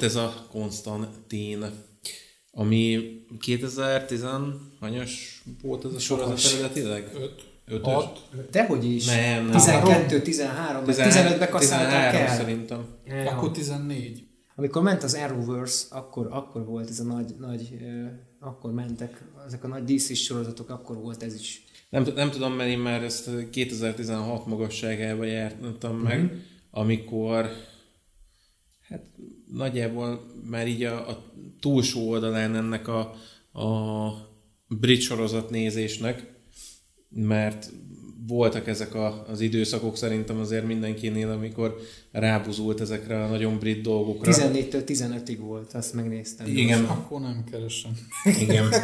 volt ez a Konstantin, ami 2010 hanyas volt ez a sorozat eredetileg? 5. Ötös? 6. Dehogy is. Nem, nem. 12, 13, 15-be kasszálták 13 el. szerintem. Akkor 14. Amikor ment az Arrowverse, akkor, akkor volt ez a nagy, nagy akkor mentek ezek a nagy DC sorozatok, akkor volt ez is. Nem, nem tudom, mert én már ezt 2016 magasságában jártam meg, Mhm. amikor nagyjából már így a, a túlsó oldalán ennek a, a brit sorozat nézésnek, mert voltak ezek a, az időszakok szerintem azért mindenkinél, amikor rábuzult ezekre a nagyon brit dolgokra. 14-től 15-ig volt, azt megnéztem. Igen. Akkor nem keresem. Igen.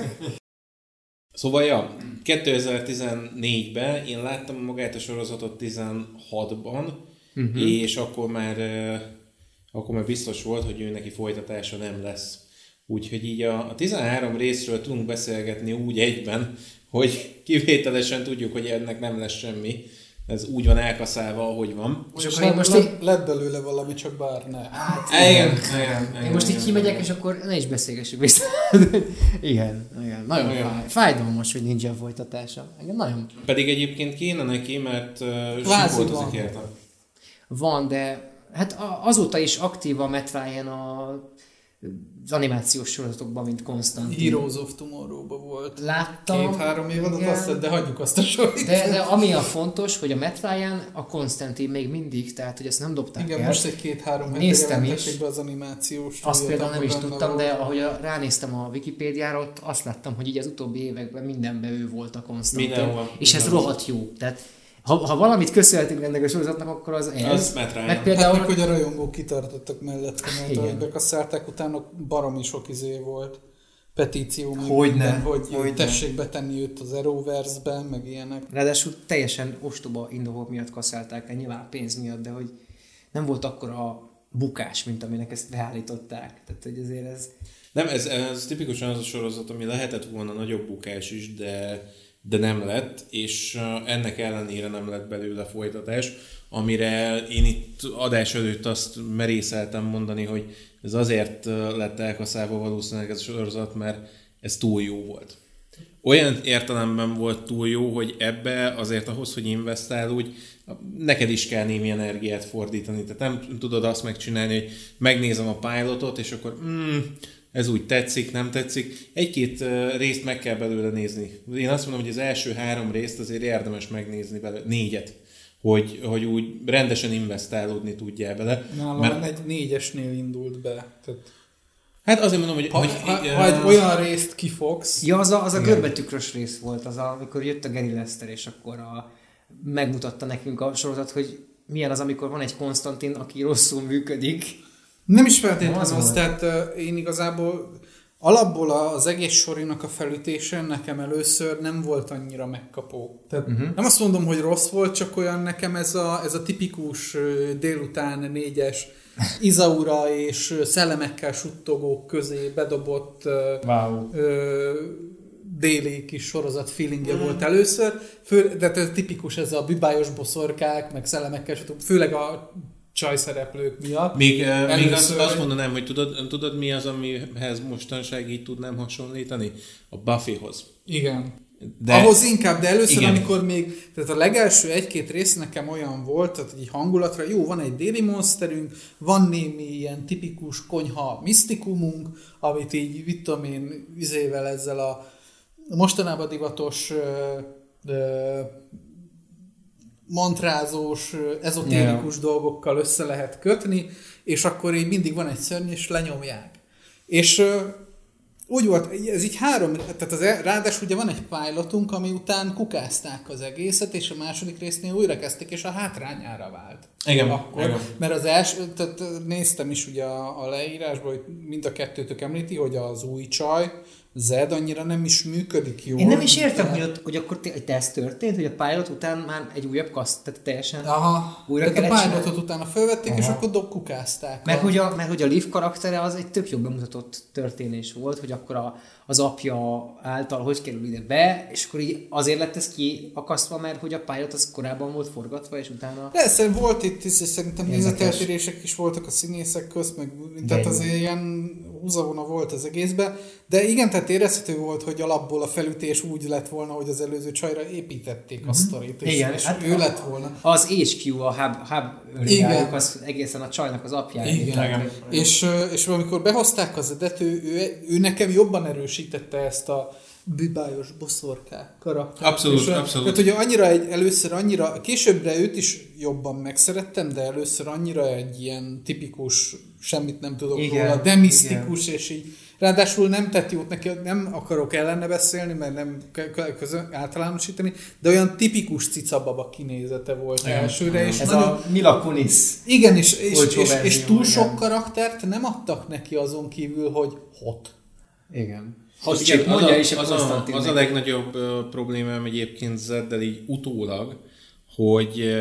Szóval, ja, 2014-ben én láttam magát a sorozatot 16-ban, uh-huh. és akkor már, eh, akkor már biztos volt, hogy ő neki folytatása nem lesz. Úgyhogy így a, a 13 részről tudunk beszélgetni úgy egyben, hogy kivételesen tudjuk, hogy ennek nem lesz semmi. Ez úgy van elkaszálva, ahogy van. És akkor én lett, most lett, lett belőle valami, csak bár ne. Hát, Igen, igen, igen, Én most így igen, kimegyek, igen. és akkor ne is beszélgessük vissza. igen, igen. Nagyon Igen. fáj. Fájdalmas, hogy nincsen folytatása. Igen, nagyon Pedig egyébként kéne neki, mert uh, sikoltozik érte. van, de hát azóta is aktív a Matt Ryan a az animációs sorozatokban, mint Konstantin. Heroes of Tomorrow-ba volt. Láttam. Két-három évadat, igen. azt de hagyjuk azt a sort. De, de ami a fontos, hogy a Matt Ryan a Konstantin még mindig, tehát hogy ezt nem dobták Igen, el. most egy két-három Néztem is. be az animációs. Azt például nem is tudtam, de ahogy a, ránéztem a Wikipédiára, ott azt láttam, hogy így az utóbbi években mindenben ő volt a Konstantin. Mindenhol. És ez rohadt jó. Tehát ha, ha valamit köszönhetünk ennek a sorozatnak, akkor az ez. Az. Meg Hát például... meg, hogy a rajongók kitartottak mellett, mert bekasszálták, utána baromi sok izé volt petíció, meg Hogyne, minden, hogy hogyne. tessék betenni őt az Arrowverse-be, meg ilyenek. Ráadásul teljesen ostoba indokok miatt kaszálták el, nyilván pénz miatt, de hogy nem volt akkor a bukás, mint aminek ezt beállították. Tehát, hogy azért ez... Nem, ez, ez tipikusan az a sorozat, ami lehetett volna nagyobb bukás is, de, de nem lett, és ennek ellenére nem lett belőle folytatás, amire én itt adás előtt azt merészeltem mondani, hogy ez azért lett elkaszálva valószínűleg ez a sorozat, mert ez túl jó volt. Olyan értelemben volt túl jó, hogy ebbe azért ahhoz, hogy úgy, neked is kell némi energiát fordítani. Tehát nem tudod azt megcsinálni, hogy megnézem a pilotot, és akkor mm, ez úgy tetszik, nem tetszik. Egy-két részt meg kell belőle nézni. Én azt mondom, hogy az első három részt azért érdemes megnézni belőle, négyet, hogy, hogy úgy rendesen investálódni tudjál bele. Nálam Mert- egy négyesnél indult be. Tehát, Hát azért mondom, hogy... ha, hogy ha, ha egy olyan részt kifogsz, Ja, az a, az a görbetükrös rész volt, az a, amikor jött a Gary Lester, és akkor a, megmutatta nekünk a sorozat, hogy milyen az, amikor van egy Konstantin, aki rosszul működik. Nem is feltétlenül Az tehát én igazából alapból a- az egész sorinak a felütése nekem először nem volt annyira megkapó. Tehát uh-huh. nem azt mondom, hogy rossz volt, csak olyan nekem ez a, ez a tipikus délután négyes Izaura és szellemekkel suttogók közé bedobott Wow. ö, déli kis sorozat feelingje volt először, Fő, de ez tipikus ez a bibájos boszorkák, meg szellemekkel suttogók, főleg a csajszereplők miatt. Még, még azt, azt mondanám, hogy tudod, tudod mi az, amihez mostanság így tudnám hasonlítani? A Buffyhoz. Igen. De Ahhoz inkább, de először, igen. amikor még, tehát a legelső egy-két rész nekem olyan volt, tehát egy hangulatra, jó, van egy déli monsterünk, van némi ilyen tipikus konyha misztikumunk, amit így, mit tudom én, izével ezzel a mostanában divatos ö, ö, mantrázós, ezotérikus yeah. dolgokkal össze lehet kötni, és akkor így mindig van egy szörny, és lenyomják. És úgy volt, ez így három, tehát az, el- ráadásul ugye van egy pilotunk, ami után kukázták az egészet, és a második résznél újra kezdték, és a hátrányára vált. Igen, Akkor, igen. mert az első, tehát néztem is ugye a, a leírásból, hogy mind a kettőtök említi, hogy az új csaj, Zed annyira nem is működik jól. Én nem is értem, hogy, ott, hogy akkor hogy ez történt, hogy a pilot után már egy újabb kaszt, tehát teljesen Aha, újra tehát a pilotot csinálni. utána felvették, és Aha. akkor dokkukázták. Mert a- hogy, a, mert hogy a Liv karaktere az egy tök jó bemutatott történés volt, hogy akkor a, az apja által hogy kerül ide be, és akkor így azért lett ez kiakasztva, mert hogy a pilot az korábban volt forgatva, és utána... Persze, volt itt is, és szerintem nézeteltérések is voltak a színészek közt, meg tehát azért ilyen húzavona volt az egészben, de igen, tehát érezhető volt, hogy alapból a felütés úgy lett volna, hogy az előző csajra építették a sztorit, és, Igen, és hát ő a- lett volna. Az HQ, a hub, hub Igen. az egészen a csajnak az apjára. Igen. És, ö, és amikor behozták az edet, ő, ő, ő nekem jobban erősítette ezt a bibájos boszorkák karaktert. Abszolút, és, abszolút. Tehát, hogy annyira egy, először annyira, későbbre őt is jobban megszerettem, de először annyira egy ilyen tipikus, semmit nem tudok Igen, igen, róla, de misztikus, és így Ráadásul nem tett jót neki, nem akarok ellene beszélni, mert nem közön, általánosítani, de olyan tipikus cicababa kinézete volt Igen. elsőre, és Ez nagyon, a Mila Kunis. igen, és, és, és, és túl igen. sok karaktert nem adtak neki azon kívül, hogy hot. Igen. Az, Csak igen, az, mondja a, is a az, a, az a legnagyobb problémám egyébként Zeddel így utólag, hogy,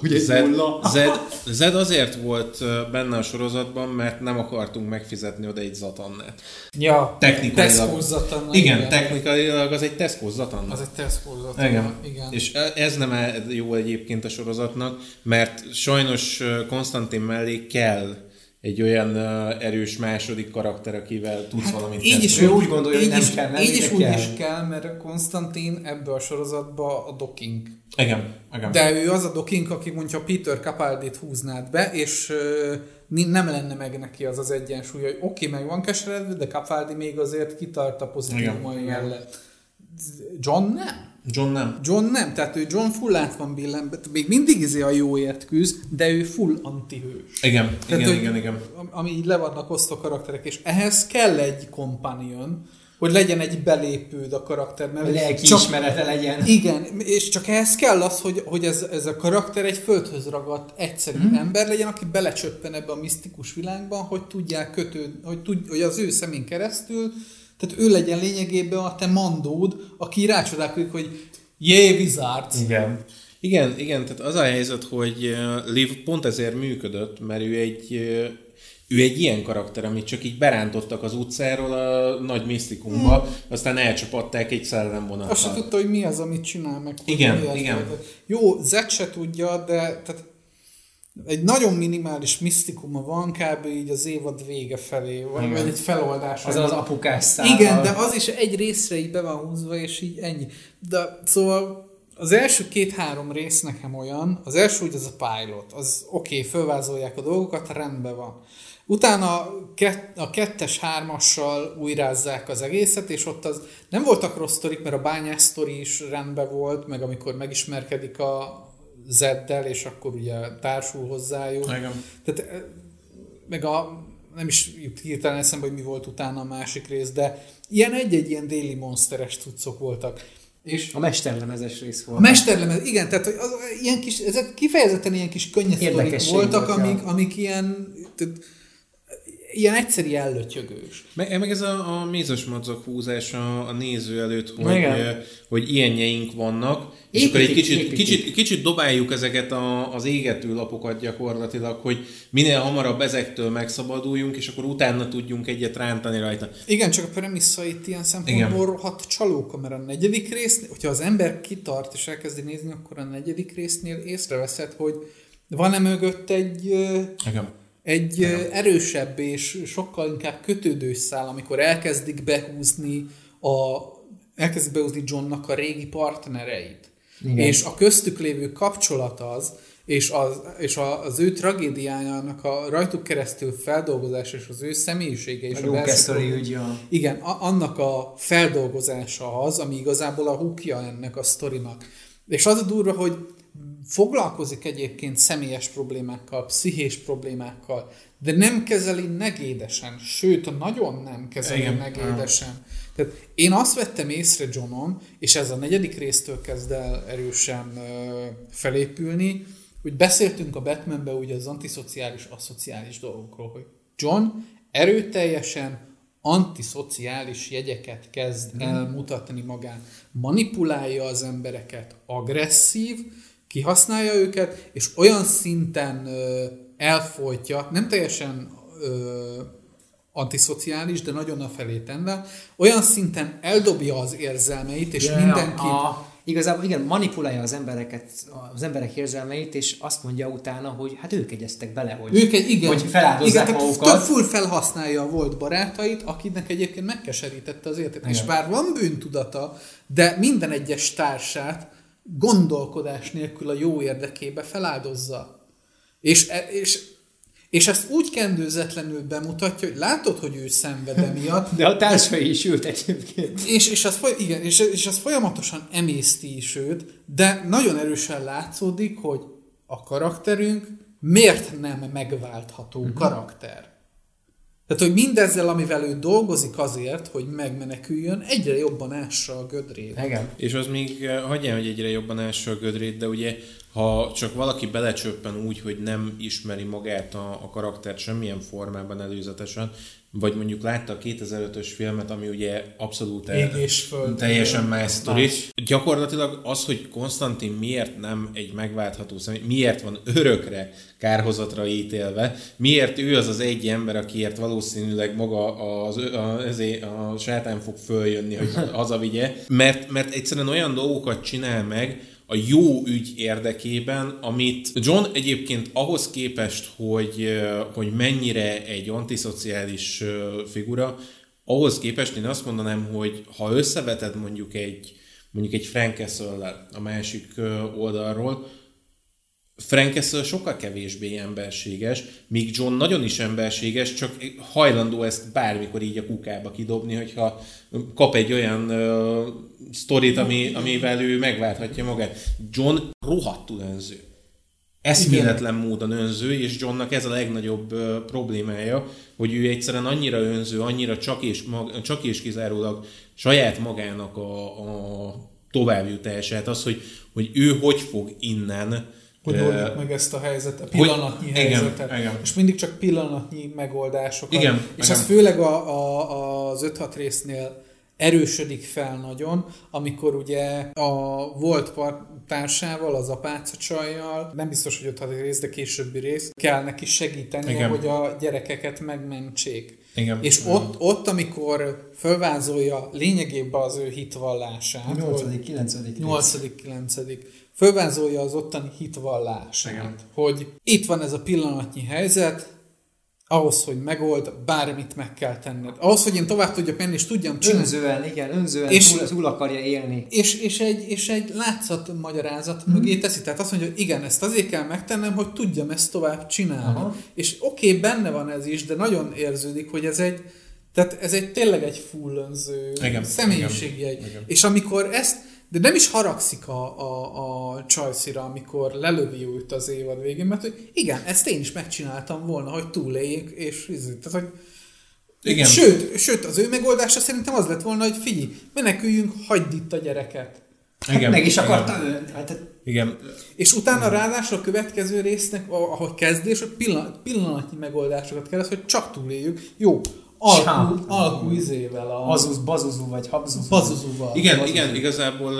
Hogy egy Zed. Zed, Zed azért volt benne a sorozatban, mert nem akartunk megfizetni oda egy Zatannát. Ja, Technikailag. Zatanna, Igen, igen, technikailag az egy Tesco Zatanna. Az egy Tesco Zatanna, Igen. igen. És e- ez nem e- jó egyébként a sorozatnak, mert sajnos Konstantin mellé kell egy olyan ö, erős második karakter, akivel tudsz valamit Hát Így is. Ő úgy gondolja, hogy nem is, kell, nem, így is úgy kell, mert Konstantin ebbe a sorozatba a docking. Igen, igen. De ő az a docking, aki mondja Peter Capaldit húznád be, és ö, nem lenne meg neki az az egyensúly, hogy oké, okay, meg van keseredve, de Capaldi még azért kitart a pozitív Igen. mai mellett. John nem. John nem. John nem, tehát ő John full át van billenve, még mindig izé a jóért küzd, de ő full antihős. Igen, Tehát, igen, hogy- igen, igen. Ami így le vannak osztva karakterek, és ehhez kell egy companion, hogy legyen egy belépőd a karakterben. Hogy lelkiismerete legyen. Igen, és csak ehhez kell az, hogy, hogy ez, ez a karakter egy földhöz ragadt egyszerű mm. ember legyen, aki belecsöppen ebbe a misztikus világban, hogy tudják kötődni, hogy, tud, hogy az ő szemén keresztül, tehát ő legyen lényegében a te mandód, aki rácsodálkozik, hogy jé, wizard. Igen. Igen, igen, tehát az a helyzet, hogy uh, Liv pont ezért működött, mert ő egy, uh, ő egy ilyen karakter, amit csak így berántottak az utcáról a nagy misztikumba, hmm. aztán elcsapatták egy Azt se szellemvonattal. tudta, hogy mi az, amit csinál meg. Igen, mi az, igen. hogy- Jó, Zed se tudja, de tehát egy nagyon minimális misztikuma van kb. így az évad vége felé, vagy, Igen. egy feloldás. Azon az apukás szállal. Igen, de az is egy részre így be van húzva, és így ennyi. De szóval az első két-három rész nekem olyan, az első úgy az a pilot, az oké, okay, fölvázolják a dolgokat, rendben van. Utána a kett- a kettes, hármassal újrázzák az egészet, és ott az nem voltak rossz sztorik, mert a bányás sztori is rendben volt, meg amikor megismerkedik a Zeddel, és akkor ugye társul hozzájuk. Igen. Tehát eh, meg a, nem is jut hirtelen eszembe, hogy mi volt utána a másik rész, de ilyen egy-egy ilyen déli monsteres cuccok voltak. És A mesterlemezes rész volt. a mesterlemez, igen, tehát hogy az, ilyen kis, ezek kifejezetten ilyen kis Érdekesség voltak, volt, amik, ja. amik ilyen, tehát, ilyen egyszeri ellötyögős. Meg, meg ez a, a mézes madzak húzás a, a néző előtt, hogy, Igen. eh, hogy ilyenjeink vannak, és Építik, akkor egy kicsit, építik. kicsit, kicsit dobáljuk ezeket a, az égető lapokat gyakorlatilag, hogy minél hamarabb ezektől megszabaduljunk, és akkor utána tudjunk egyet rántani rajta. Igen, csak a premissza itt ilyen szempontból rohadt csalóka, mert a negyedik rész, hogyha az ember kitart és elkezdi nézni, akkor a negyedik résznél észreveszed, hogy van-e mögött egy Igen. Egy erősebb és sokkal inkább kötődő szál, amikor elkezdik behúzni a elkezdik behúzni Johnnak a régi partnereit. Igen. És a köztük lévő kapcsolat az, és az, és a, az ő tragédiájának a rajtuk keresztül feldolgozása és az ő személyisége és A a, belső ügy, igen, a, annak a feldolgozása az, ami igazából a húkja ennek a sztorinak. És az a durva, hogy foglalkozik egyébként személyes problémákkal, pszichés problémákkal, de nem kezeli negédesen, sőt, nagyon nem kezeli Igen. negédesen. Tehát én azt vettem észre Johnon, és ez a negyedik résztől kezd el erősen ö, felépülni, hogy beszéltünk a Batmanbe ugye az antiszociális, aszociális dolgokról, hogy John erőteljesen antiszociális jegyeket kezd mm. elmutatni magán. Manipulálja az embereket, agresszív, kihasználja őket, és olyan szinten elfolytja, nem teljesen ö, antiszociális, de nagyon a felé tende, olyan szinten eldobja az érzelmeit, és Ja, mindenkit... A, igazából igen, manipulálja az embereket, az emberek érzelmeit, és azt mondja utána, hogy hát ők egyeztek bele, hogy, Ők egy, igen, hogy feláldozzák igen, magukat. full felhasználja a volt barátait, akinek egyébként megkeserítette az életét. És bár van bűntudata, de minden egyes társát gondolkodás nélkül a jó érdekébe feláldozza. És, e- és, és ezt úgy kendőzetlenül bemutatja, hogy látod, hogy ő szenved emiatt, De a társai is ült egyébként. és, és, az, igen, és, és az folyamatosan emészti is őt, de nagyon erősen látszódik, hogy a karakterünk miért nem megváltható uh-huh. karakter. Tehát, hogy mindezzel, amivel ő dolgozik azért, hogy megmeneküljön, egyre jobban ássa a gödrét. Igen. És az még eh, hagyján, hogy egyre jobban ássa a gödrét, de ugye ha csak valaki belecsöppen úgy, hogy nem ismeri magát a, a karaktert semmilyen formában előzetesen, vagy mondjuk látta a 2005-ös filmet, ami ugye abszolút Ég és föld. teljesen más sztori. Gyakorlatilag az, hogy Konstantin miért nem egy megváltható személy, miért van örökre kárhozatra ítélve, miért ő az az egy ember, akiért valószínűleg maga az, a, ezé, a sátán fog följönni, hogy hazavigye, mert, mert egyszerűen olyan dolgokat csinál meg, a jó ügy érdekében, amit John egyébként ahhoz képest, hogy, hogy mennyire egy antiszociális figura, ahhoz képest én azt mondanám, hogy ha összeveted mondjuk egy, mondjuk egy Frank a másik oldalról, Frank Castle sokkal kevésbé emberséges, míg John nagyon is emberséges, csak hajlandó ezt bármikor így a kukába kidobni, hogyha kap egy olyan uh, sztorit, ami, amivel ő megválthatja magát. John rohadtul önző. Eszméletlen módon önző, és Johnnak ez a legnagyobb uh, problémája, hogy ő egyszerűen annyira önző, annyira csak és, mag, csak és kizárólag saját magának a, a továbbjutását, az, hogy, hogy ő hogy fog innen Hogy oldjuk meg ezt a helyzetet, a pillanatnyi igen, helyzetet. igen. És mindig csak pillanatnyi megoldásokat. Igen, és igen. ez főleg a, a, az 5-6 résznél erősödik fel nagyon, amikor ugye a volt társával, az apáca csajjal, nem biztos, hogy 5 rész, de későbbi rész, kell neki segítenie, Igen. hogy a gyerekeket megmentsék. Igen. És ott, ott, amikor fölvázolja lényegében az ő hitvallását, 8. hogy- 9. 8 9 fölvázolja az ottani hitvallását, Igen. hogy itt van ez a pillanatnyi helyzet, ahhoz, hogy megold, bármit meg kell tenned. Ahhoz, hogy én tovább tudjak menni, és tudjam csinálni. Önzően, igen, önzően És- túl, túl akarja élni. És, és, egy, és egy látszat magyarázat Mhm. mögé teszi. Tehát azt mondja, hogy igen, ezt azért kell megtennem, hogy tudjam ezt tovább csinálni. Aha. És oké, okay, benne van ez is, de nagyon érződik, hogy ez egy, tehát ez egy tényleg egy full önző Igen, személyiségjegy. És amikor ezt, de nem is haragszik a, a, a Csajszira, amikor lelövi őt az évad végén, mert hogy igen, ezt én is megcsináltam volna, hogy túléljék, és izé, tehát, hogy Igen. Sőt, sőt, az ő megoldása szerintem az lett volna, hogy figyelj, meneküljünk, hagyd itt a gyereket. Igen, Meg is igen. akarta ő. Hát, Igen. És utána ráadásul a következő résznek, ahogy kezdés, hogy pillanat, pillanatnyi megoldásokat keres, hogy csak túléljük. Jó, alkú, alkú izével, a Azuz, bazuzú vagy habzuzú. bazuzúval. Igen, Bazuzú. igen, igazából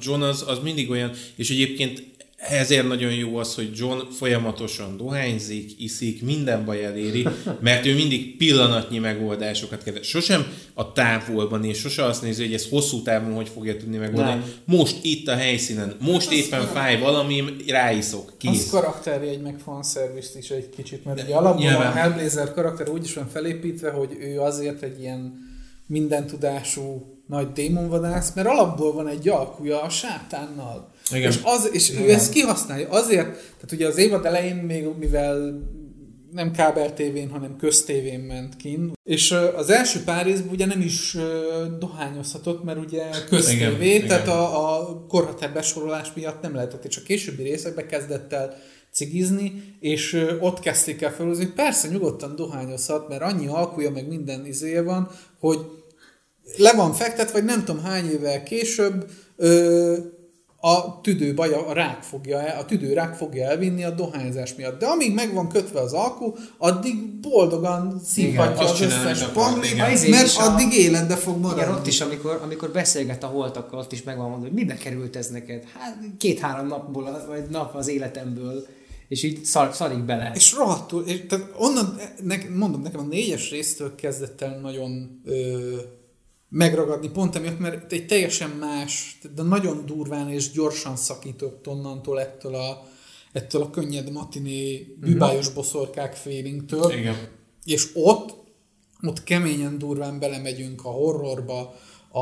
John az, az mindig olyan, és egyébként ezért nagyon jó az, hogy John folyamatosan dohányzik, iszik, minden baj eléri, mert ő mindig pillanatnyi megoldásokat keres. Sosem a távolban, és sose azt nézi, hogy ez hosszú távon hogy fogja tudni megoldani. Nem. Most itt a helyszínen, most éppen fáj valami, ráiszok, Az kész. karakterjegy meg fanszerviszt is egy kicsit, mert ugye alapból nyilván. a Hellblazer karakter úgy is van felépítve, hogy ő azért egy ilyen mindentudású nagy démonvadász, mert alapból van egy alkuja a sátánnal. Igen. És, az, és ő ezt kihasználja. Azért, tehát ugye az évad elején még, mivel nem kábel tévén, hanem köztévén ment kin. És az első pár részben ugye nem is dohányozhatott, mert ugye köztévé, Igen, tehát igen. a, a korhatár besorolás miatt nem lehetett, és a későbbi részekben kezdett el cigizni, és ott kezdték el felhozni, persze nyugodtan dohányozhat, mert annyi alkuja, meg minden izéje van, hogy le van fektet, vagy nem tudom hány évvel később, ö, a tüdőbaj, a rák fogja el, a tüdőrák fogja elvinni a dohányzás miatt. De amíg meg van kötve az alkú, addig boldogan szívhatja az összes panglit, igen. Mert is a- addig életbe fog Igen, maradni. ott is, amikor, amikor beszélget a holtakkal, ott is megvan mondva, hogy mibe került ez neked? Hát két-három napból, vagy nap az életemből, és így szar, szarik bele. És rohadtul, és, tehát onnan, ne, mondom, nekem a négyes résztől kezdett el nagyon ö, megragadni, pont emiatt, mert egy teljesen más, de nagyon durván és gyorsan szakított onnantól ettől a, ettől a könnyed matiné bűbájos boszorkák feelingtől. Igen. És ott, ott keményen durván belemegyünk a horrorba, a,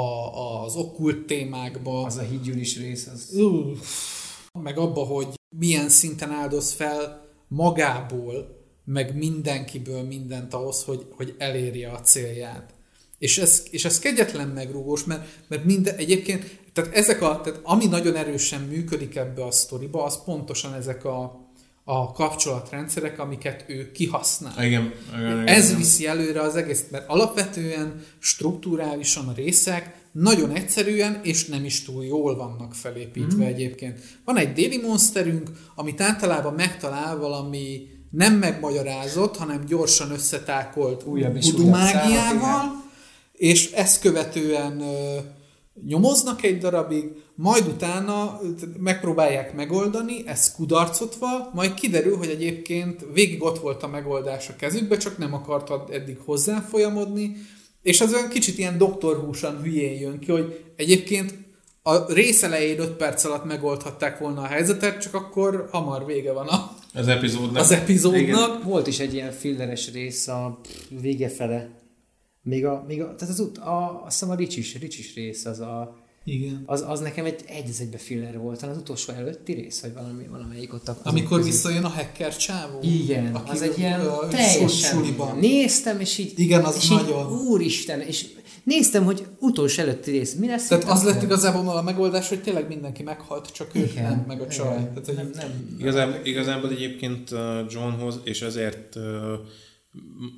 az okkult témákba, Az a hídgyűlis rész, az... Uff, meg abba, hogy milyen szinten áldoz fel magából, meg mindenkiből mindent ahhoz, hogy, hogy elérje a célját. És ez, és ez kegyetlen megrúgós, mert, mert minden, egyébként, tehát ezek a, tehát ami nagyon erősen működik ebbe a sztoriba, az pontosan ezek a, a kapcsolatrendszerek, amiket ő kihasznál. Igen. igen, igen, Ez igen. viszi előre az egész, mert alapvetően strukturálisan a részek nagyon egyszerűen és nem is túl jól vannak felépítve mm. egyébként. Van egy déli monsterünk, amit általában megtalál valami nem megmagyarázott, hanem gyorsan összetákolt Újabb és ezt követően nyomoznak egy darabig, majd utána megpróbálják megoldani, ez kudarcotva, majd kiderül, hogy egyébként végig ott volt a megoldás a kezükbe, csak nem akartad eddig hozzáfolyamodni, és az olyan kicsit ilyen doktorhúsan hülyén jön ki, hogy egyébként a rész elején 5 perc alatt megoldhatták volna a helyzetet, csak akkor hamar vége van a, Az epizódnak. az epizódnak. Igen. Volt is egy ilyen filleres rész a vége fele. Még a, még a, tehát az ut, a, azt hiszem a ricsis, ricsis rész, az a, Igen. az, az nekem egy egy az egybe filler volt, talán az utolsó előtti rész, vagy valami, valamelyik ott. a- Amikor közül. visszajön a hacker csávó. Igen, aki az egy ilyen ö, teljesen... suliban. Néztem, és így... Igen, az és nagyon. Így, úristen, és néztem, hogy utolsó előtti rész, mi lesz? Tehát az lett igazából a megoldás, hogy tényleg mindenki meghalt, csak ő Igen, nem, meg a csaj. Tehát, hogy nem, nem, Igazából, igazából egyébként Johnhoz, és ezért uh,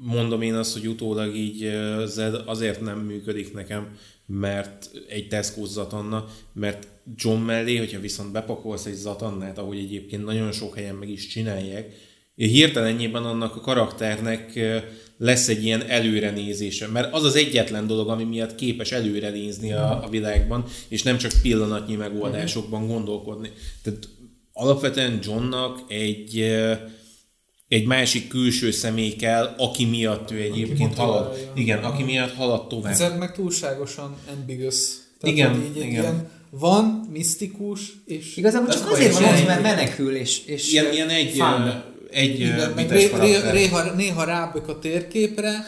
mondom én azt, hogy utólag így Zed azért nem működik nekem, mert egy Tesco zatanna, mert John mellé, hogyha viszont bepakolsz egy zatannát, ahogy egyébként nagyon sok helyen meg is csinálják, hirtelenjében annak a karakternek lesz egy ilyen előrenézése, mert az az egyetlen dolog, ami miatt képes előre nézni a, a világban, és nem csak pillanatnyi megoldásokban gondolkodni. Tehát alapvetően Johnnak egy egy másik külső személy kell, aki miatt ő egyébként halad. Igen, aki miatt halad tovább. Ez meg túlságosan ambiguous. Tehát, Igen, így igen. Ilyen van, misztikus, és Igazából csak azért van mert menekül, és, és Ilyen, ilyen egy, fun. egy igen, meg ré, ré, néha, néha rábök a térképre,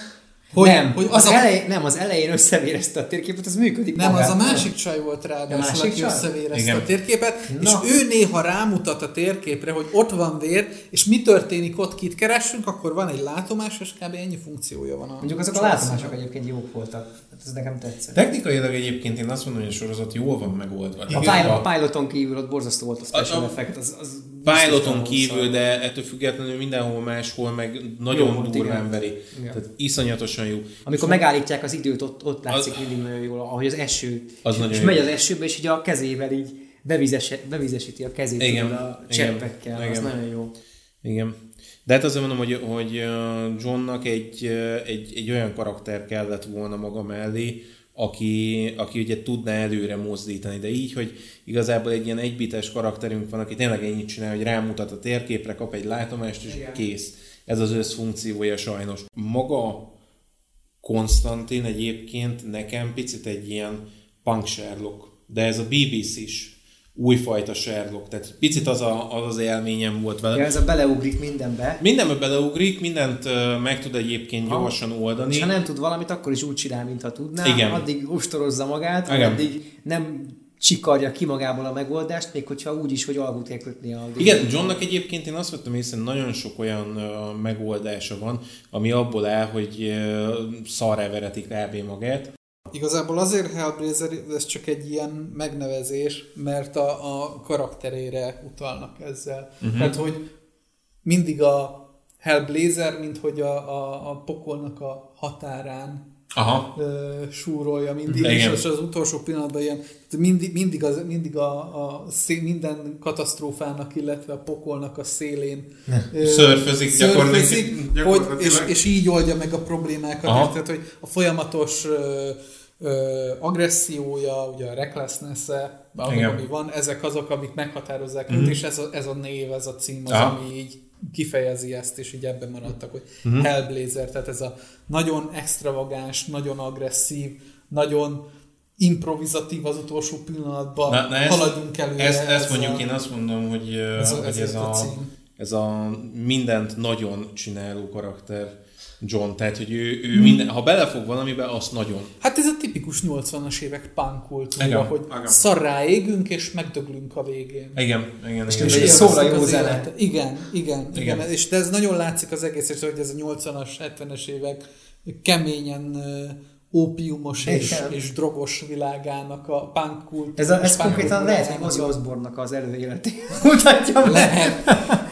hogy, nem, hogy az, az, a, elej, nem, az elején összevérezte a térképet, az működik nem, az a másik csaj volt ráadásul, másik aki csaj? összevérezte Igen. a térképet, Na. és ő néha rámutat a térképre, hogy ott van vér, és mi történik ott, kit keressünk, akkor van egy látomás, és kb. ennyi funkciója van. A Mondjuk azok a látomások egyébként jók voltak. Hát ez nekem tetszett. Technikailag egyébként én azt mondom, hogy a sorozat jól van megoldva. A, Tehát pilot, a piloton kívül ott borzasztó volt a special A- a- effect. Az, az Piloton kívül, de ettől függetlenül mindenhol máshol meg nagyon durván igen. veri. Igen. Tehát iszonyatosan jó. Amikor megállítják az időt, ott, ott látszik Az- mindig nagyon jól, ahogy az eső. Az és, nagyon és jó. megy az esőbe, és így a kezével így bevizese, bevizesíti a kezét Igen, a igen, cseppekkel. Az igen. nagyon jó. Igen. De hát azért mondom, hogy, hogy Johnnak egy, egy, egy olyan karakter kellett volna maga mellé, aki, aki ugye tudná előre mozdítani, de így, hogy igazából egy ilyen egybites karakterünk van, aki tényleg ennyit csinál, hogy rámutat a térképre, kap egy látomást, és Igen. kész. Ez az összfunkciója sajnos. Maga Konstantin egyébként nekem picit egy ilyen punk Sherlock, de ez a BBC is újfajta Sherlock, tehát picit az a, az, az élményem volt vele. Ja, ez a beleugrik mindenbe. Mindenbe beleugrik, mindent meg tud egyébként Ha. gyorsan oldani. És ha nem tud valamit, akkor is úgy csinál, mintha tudná. Igen. Addig ostorozza magát, Igen. addig nem csikarja ki magából a megoldást, még hogyha úgy is, hogy alkut kell kötni a Igen, Johnnak egyébként én azt vettem észre, nagyon sok olyan ö, megoldása van, ami abból áll, hogy ö, szarrá vereti kb. magát. Igazából azért Hellblazer, ez csak egy ilyen megnevezés, mert a, a karakterére utalnak ezzel. Uh-huh. Tehát, hogy mindig a Hellblazer, mint hogy a, a, a pokolnak a határán Aha. ö, súrolja mindig, Igen. és az utolsó pillanatban ilyen, mindig, mindig, az, mindig a, a szé, minden katasztrófának, illetve a pokolnak a szélén ö, Szörfözik gyakorlatilag- hogy, gyakorlatilag. és, és így oldja meg a problémákat, Aha. tehát hogy a folyamatos ö, ö, agressziója, ugye a recklessness-e, ami, Igen. ami van, ezek azok, amik meghatározzák őt, és ez a, ez a név, ez a cím az, Aha. ami így kifejezi ezt, és így ebben maradtak, hogy Hellblazer, tehát ez a nagyon extravagáns, nagyon agresszív, nagyon improvizatív az utolsó pillanatban, Na, na ezt, haladjunk előre. Ezt, ezt ez mondjuk a- én azt mondom, hogy ez ez hogy ezért ez, a a, cím. ez a mindent nagyon csináló karakter John, tehát hogy ő, Hmm. ő minden, ha belefog valamibe, azt nagyon. Hát ez a tipikus 80-as évek punk kultúra, Igen, hogy igen. szarrá égünk, és megdöglünk a végén. Igen, igen, És igen. egy igen. szóra jó az zene. Igen, igen, igen, Igen. És de ez nagyon látszik az egész, és hogy ez a 80-as, 70-es évek keményen ópiumos és, és drogos világának a punk kult. Ez, a, ez és konkrétan lehet, hogy Ozzy Osbourne-nak az előéletét mutatja. Lehet.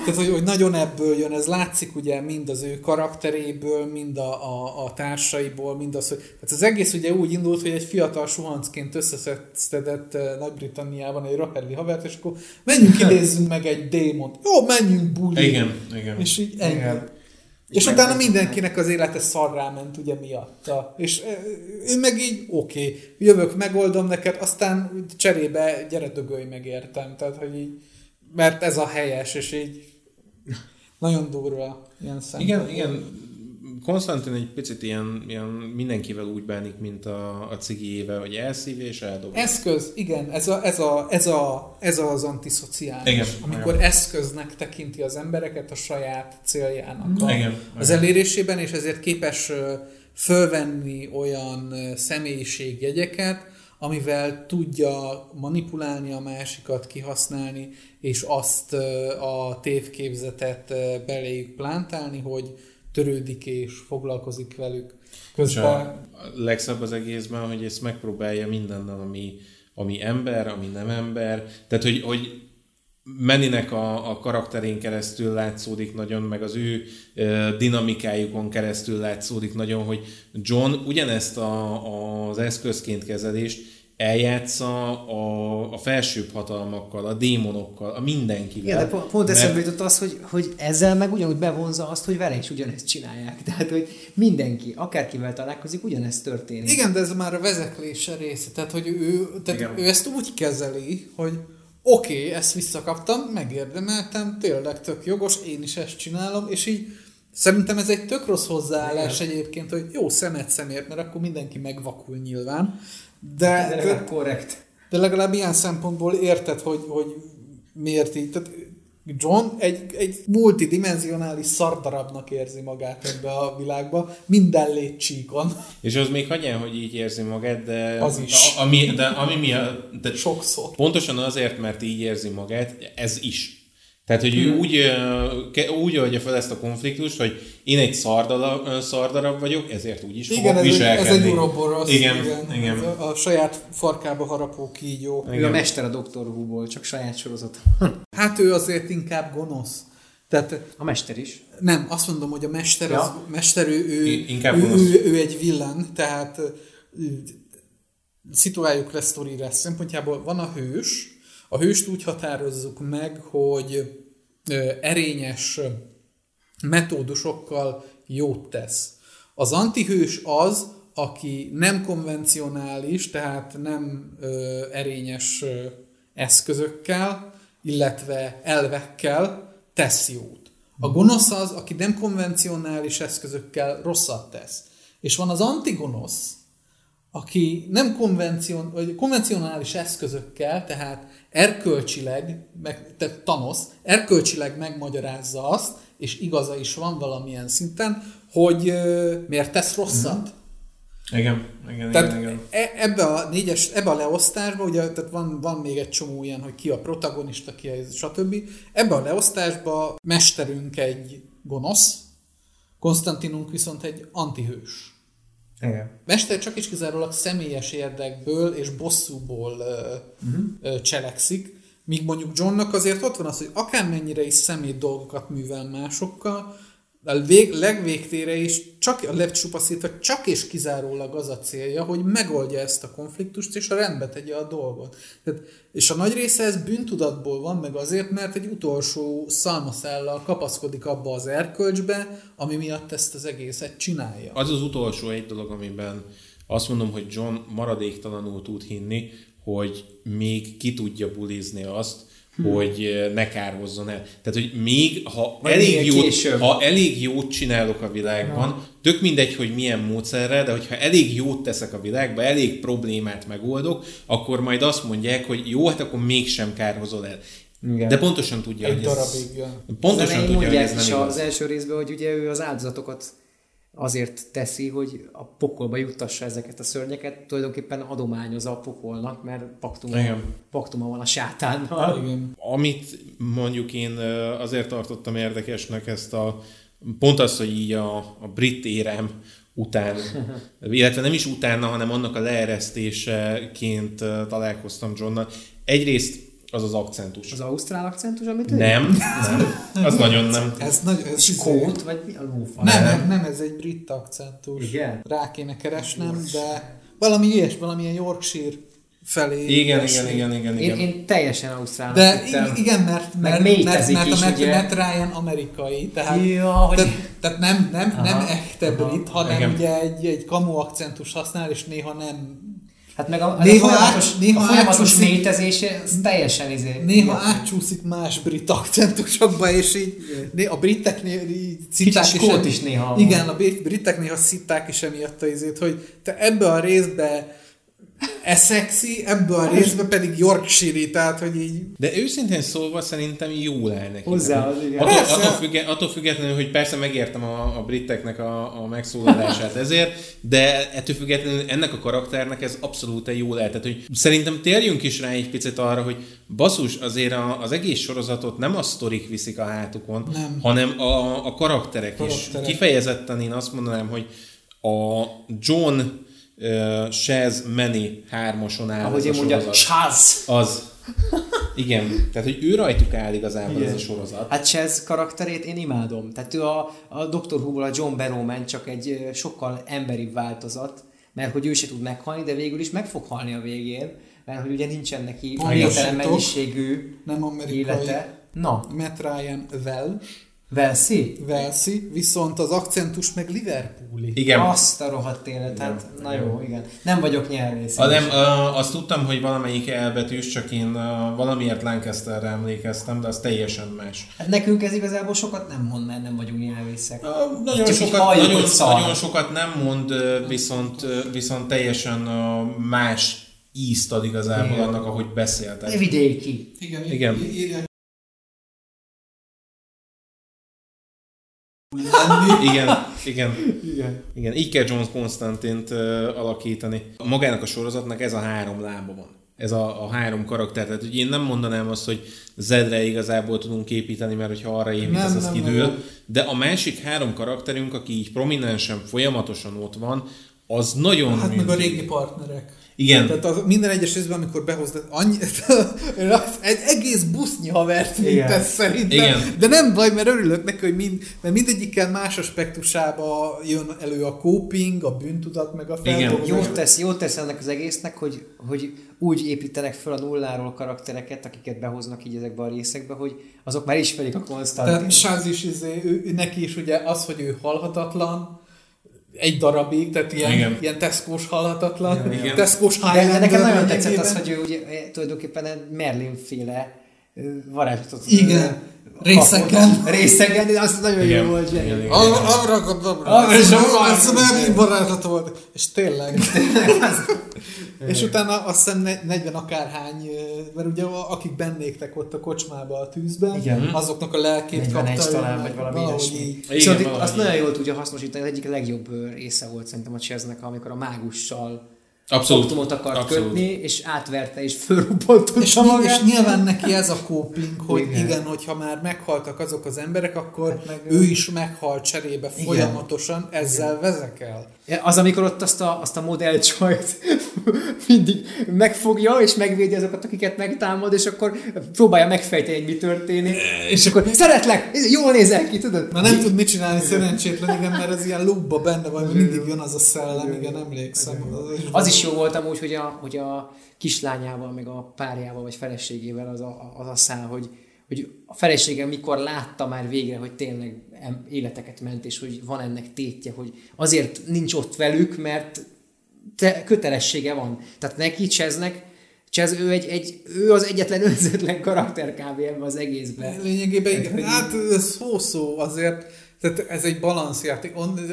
Tehát, hogy, hogy nagyon ebből jön, ez látszik ugye mind az ő karakteréből, mind a, a, a társaiból, mind az, hogy tehát az egész ugye úgy indult, hogy egy fiatal suhancként összeszedett eh, Nagy-Britanniában egy rakelli havert, és akkor menjünk idézzünk meg egy démont. Jó, menjünk buli. Igen, igen. És így ennyi. Igen. És meg- utána mindenkinek az élete szarrá ment ugye miatta. És eh, ő meg így, oké, okay, jövök, megoldom neked, aztán cserébe gyere dögölj meg értem. Tehát, hogy így, mert ez a helyes, és így nagyon durva ilyen szempontból. Igen, igen. Konstantin egy picit ilyen, ilyen mindenkivel úgy bánik, mint a, a cigiével, hogy elszívja és eldobja. Eszköz, igen, ez, a, ez, a, ez, a, ez az antiszociális. Igen, amikor igen. eszköznek tekinti az embereket a saját céljának a, Igen, az igen. elérésében, és ezért képes fölvenni olyan személyiségjegyeket, amivel tudja manipulálni a másikat, kihasználni, és azt a tévképzetet beléjük plántálni, hogy törődik és foglalkozik velük. És Közben a legszebb az egészben, hogy ezt megpróbálja mindennel, ami, ami ember, ami nem ember. Tehát, hogy, hogy Meninek a, a karakterén keresztül látszódik nagyon, meg az ő ö, dinamikájukon keresztül látszódik nagyon, hogy John ugyanezt a, az eszközként kezelést eljátsza a, a felsőbb hatalmakkal, a démonokkal, a mindenkivel. Igen, de pont, pont Mert- eszembe jutott az, hogy, hogy ezzel meg ugyanúgy bevonza azt, hogy vele is ugyanezt csinálják. Tehát, hogy mindenki, akárkivel találkozik, ugyanezt történik. Igen, de ez már a vezeklése része. Tehát, hogy ő, tehát Igen. ő ezt úgy kezeli, hogy oké, okay, ezt visszakaptam, megérdemeltem, tényleg tök jogos, én is ezt csinálom, és így szerintem ez egy tök rossz hozzáállás egyébként, hogy jó, szemet szemért, mert akkor mindenki megvakul nyilván. De, de, legalább korrekt. de legalább ilyen szempontból érted, hogy, hogy miért így. Tehát John egy, egy multidimensionális szardarabnak érzi magát ebbe a világba, minden létcsíkon. És az még hagyján, hogy így érzi magát, de, Az is. A, ami, de ami miatt, de Sokszor. pontosan azért, mert így érzi magát, ez is. Tehát, hogy ő úgy, ö, ke- úgy oldja fel ezt a konfliktust, hogy én egy szardarab, szardarab vagyok, ezért úgy is Igen, fogok ez egy, ez viselkedni. egy Uroboros. Igen, igen. igen. A, a saját farkába harapó kígyó. Ő a Igen. mester a Dr. Who-ból, csak saját sorozat. Hát ő azért inkább gonosz. Tehát A mester is. nem, azt mondom, hogy a mester, Ja. az, mester ő, ő, I- inkább ő, gonosz. ő, ő, egy villan, tehát ő, szituáljuk le sztorira szempontjából van a hős, a hőst úgy határozzuk meg, hogy erényes metódusokkal jót tesz. Az antihős az, aki nem konvencionális, tehát nem ö, erényes ö, eszközökkel, illetve elvekkel tesz jót. A gonosz az, aki nem konvencionális eszközökkel rosszat tesz. És van az antigonosz, aki nem konvencion, vagy konvencionális eszközökkel, tehát erkölcsileg, meg, tehát Thanos, erkölcsileg megmagyarázza azt, és igaza is van valamilyen szinten, hogy ö, miért tesz rosszat. Igen, igen, Tehát igen, igen. e- ebbe a négyes, ebbe a leosztásba, ugye tehát van, van még egy csomó ilyen, hogy ki a protagonista, ki a stb. Ebbe a leosztásba mesterünk egy gonosz, Konstantinunk viszont egy antihős. Igen. Mester csak is kizárólag személyes érdekből és bosszúból uh-huh. cselekszik, míg mondjuk Johnnak azért ott van az, hogy akármennyire is szemét dolgokat művel másokkal, a vég, legvégtére is csak a lecsupaszítva csak és kizárólag az a célja, hogy megoldja ezt a konfliktust, és a rendbe tegye a dolgot. Tehát, és a nagy része ez bűntudatból van, meg azért, mert egy utolsó szalmaszállal kapaszkodik abba az erkölcsbe, ami miatt ezt az egészet csinálja. Az az utolsó egy dolog, amiben azt mondom, hogy John maradéktalanul tud hinni, hogy még ki tudja bulizni azt, hmm. hogy ne kárhozzon el. Tehát, hogy még, ha elég, jót, ha elég jót csinálok a világban, ja. tök mindegy, hogy milyen módszerrel, de hogyha elég jót teszek a világba, elég problémát megoldok, akkor majd azt mondják, hogy jó, hát akkor mégsem kárhozol el. Igen. De pontosan tudja, Egy hogy ez... Pontosan tudja, hogy ez nem igaz. az első részben, hogy ugye ő az áldozatokat azért teszi, hogy a pokolba juttassa ezeket a szörnyeket, tulajdonképpen adományozza a pokolnak, mert paktuma, paktuma van a sátánnal. Igen. Amit mondjuk én azért tartottam érdekesnek ezt a, pont az, hogy így a, a brit érem után, illetve nem is utána, hanem annak a leeresztéseként találkoztam Johnnal. Egyrészt az az akcentus. Az ausztrál akcentus, amit ő? Nem, nem. Az nagyon nem. Ez nagy, ez Skót, vagy mi a lófa? Nem, nem, nem, ez egy brit akcentus. Igen? Rá kéne keresnem, de valami ilyes, valamilyen Yorkshire felé. Igen, igen, igen, igen, igen. Én, én teljesen ausztrálnak De hittem. igen, mert, mert, mert, mert, mert a Matt, Matt Ryan amerikai, tehát, ja, hogy... tehát, tehát nem, nem, aha, nem echte brit, hanem igen. ugye egy, egy kamu akcentus használ, és néha nem Hát meg a, néha a folyamatos, át, néha a folyamatos az teljesen izé. Néha átcsúszik más brit akcentusokba, és így né, a briteknél így citták is, is néha. Igen, a britek néha szitták is emiatt a izét, hogy te ebbe a részbe Essexi, ebből a részben pedig yorkshire tehát hogy így... De őszintén szólva szerintem jó el neki. Hozzá az, igen. Attól, attól, függe, attól függetlenül, hogy persze megértem a, a briteknek a, a megszólalását ezért, de ettől függetlenül ennek a karakternek ez abszolút jó lehet. Tehát, hogy szerintem térjünk is rá egy picit arra, hogy basszus, azért a, az egész sorozatot nem a sztorik viszik a hátukon, nem. hanem a, a karakterek, karakterek is. Kifejezetten én azt mondanám, hogy a John uh, Shaz Many hármason áll Ahogy én mondja, Shaz! Az. Igen, tehát hogy ő rajtuk áll igazából Igen. ez a sorozat. Hát Chaz karakterét én imádom. Tehát ő a, a Dr. who a John Barrowman csak egy sokkal emberi változat, mert hogy ő se tud meghalni, de végül is meg fog halni a végén, mert hogy ugye nincsen neki végtelen mennyiségű nem amerikai. élete. Na. Matt Ryan Well, Velszi? Velszi, viszont az akcentus meg Liverpooli. Igen. Azt a rohadt élet, hát na jó, igen. Nem vagyok nyelvész. A, nem, a, azt tudtam, hogy valamelyik elbetűs, csak én a, valamiért Lancasterre emlékeztem, de az teljesen más. Hát nekünk ez igazából sokat nem mond, mert nem vagyunk nyelvészek. A, nagyon, csak sokat, halljuk, nagyon, nagyon sokat nem mond, viszont, viszont teljesen más ízt ad igazából igen. annak, ahogy beszéltek. Vidéki. Igen. igen. igen. Igen, igen, igen, igen. Így kell Jones Constantint uh, alakítani. Magának a sorozatnak ez a három lába van. Ez a, a három karakter. Tehát hogy én nem mondanám azt, hogy Zedre igazából tudunk építeni, mert hogyha arra építesz, az kidől. De a másik három karakterünk, aki így prominensen, folyamatosan ott van, az nagyon Hát működik. meg a régi partnerek. Igen. Tehát az, minden egyes részben, amikor behozd, annyi, egy egész busznyi havert ez szerintem. Igen. De nem baj, mert örülök neki, hogy mind, mert mindegyikkel más aspektusába jön elő a coping, a bűntudat, meg a feldolgozás. Jót tesz, jót tesz ennek az egésznek, hogy, hogy úgy építenek fel a nulláról karaktereket, akiket behoznak így ezekbe a részekbe, hogy azok már ismerik a konstant. Tehát Sáz is, izé, ő, neki is ugye az, hogy ő halhatatlan, egy darabig, tehát ilyen, Igen. ilyen Tesco-s halhatatlan, Igen. Tesco-s De, de nekem nagyon tetszett az, hogy ő ugye, tulajdonképpen egy Merlin-féle varázslatot Igen. Részegen. Részegen, de az nagyon jó volt. Abrakadabra. Az Merlin varázslat volt. És tényleg. És utána azt hiszem 40 akárhány, mert ugye akik bennéktek ott a kocsmába a tűzben, Igen. azoknak a lelkét kapta. talán, vagy valami ilyesmi. Szóval valami. azt nagyon jól tudja hasznosítani, az egyik legjobb része volt szerintem a Chessnek, amikor a mágussal Abszolút. Optumot akart Abszolút. kötni, és átverte, és fölrobbantotta És, magát. és nyilván neki ez a coping, hogy Igen. igen. igen, hogyha már meghaltak azok az emberek, akkor meg ő is meghal cserébe Igen. folyamatosan, ezzel vezekel. Az, amikor ott azt a, azt a modellcsajt mindig megfogja, és megvédi azokat, akiket megtámad, és akkor próbálja megfejteni, hogy mi történik. És akkor szeretlek! Jól nézel ki, tudod? Na nem tud mit csinálni szerencsétlen, igen, mert ez ilyen loopba benne van, mindig jön az a szellem, igen, emlékszem. Az is jó volt amúgy, hogy a, hogy a kislányával, meg a párjával, vagy feleségével az a, az a szál, hogy, hogy a felesége mikor látta már végre, hogy tényleg életeket ment, és hogy van ennek tétje, hogy azért nincs ott velük, mert te, kötelessége van. Tehát neki Cseznek, Csez, ő, egy, egy, ő az egyetlen önzetlen karakter kb. ebben az egészben. Lényegében. Hát ez szó-szó azért, tehát ez egy balanszjáték.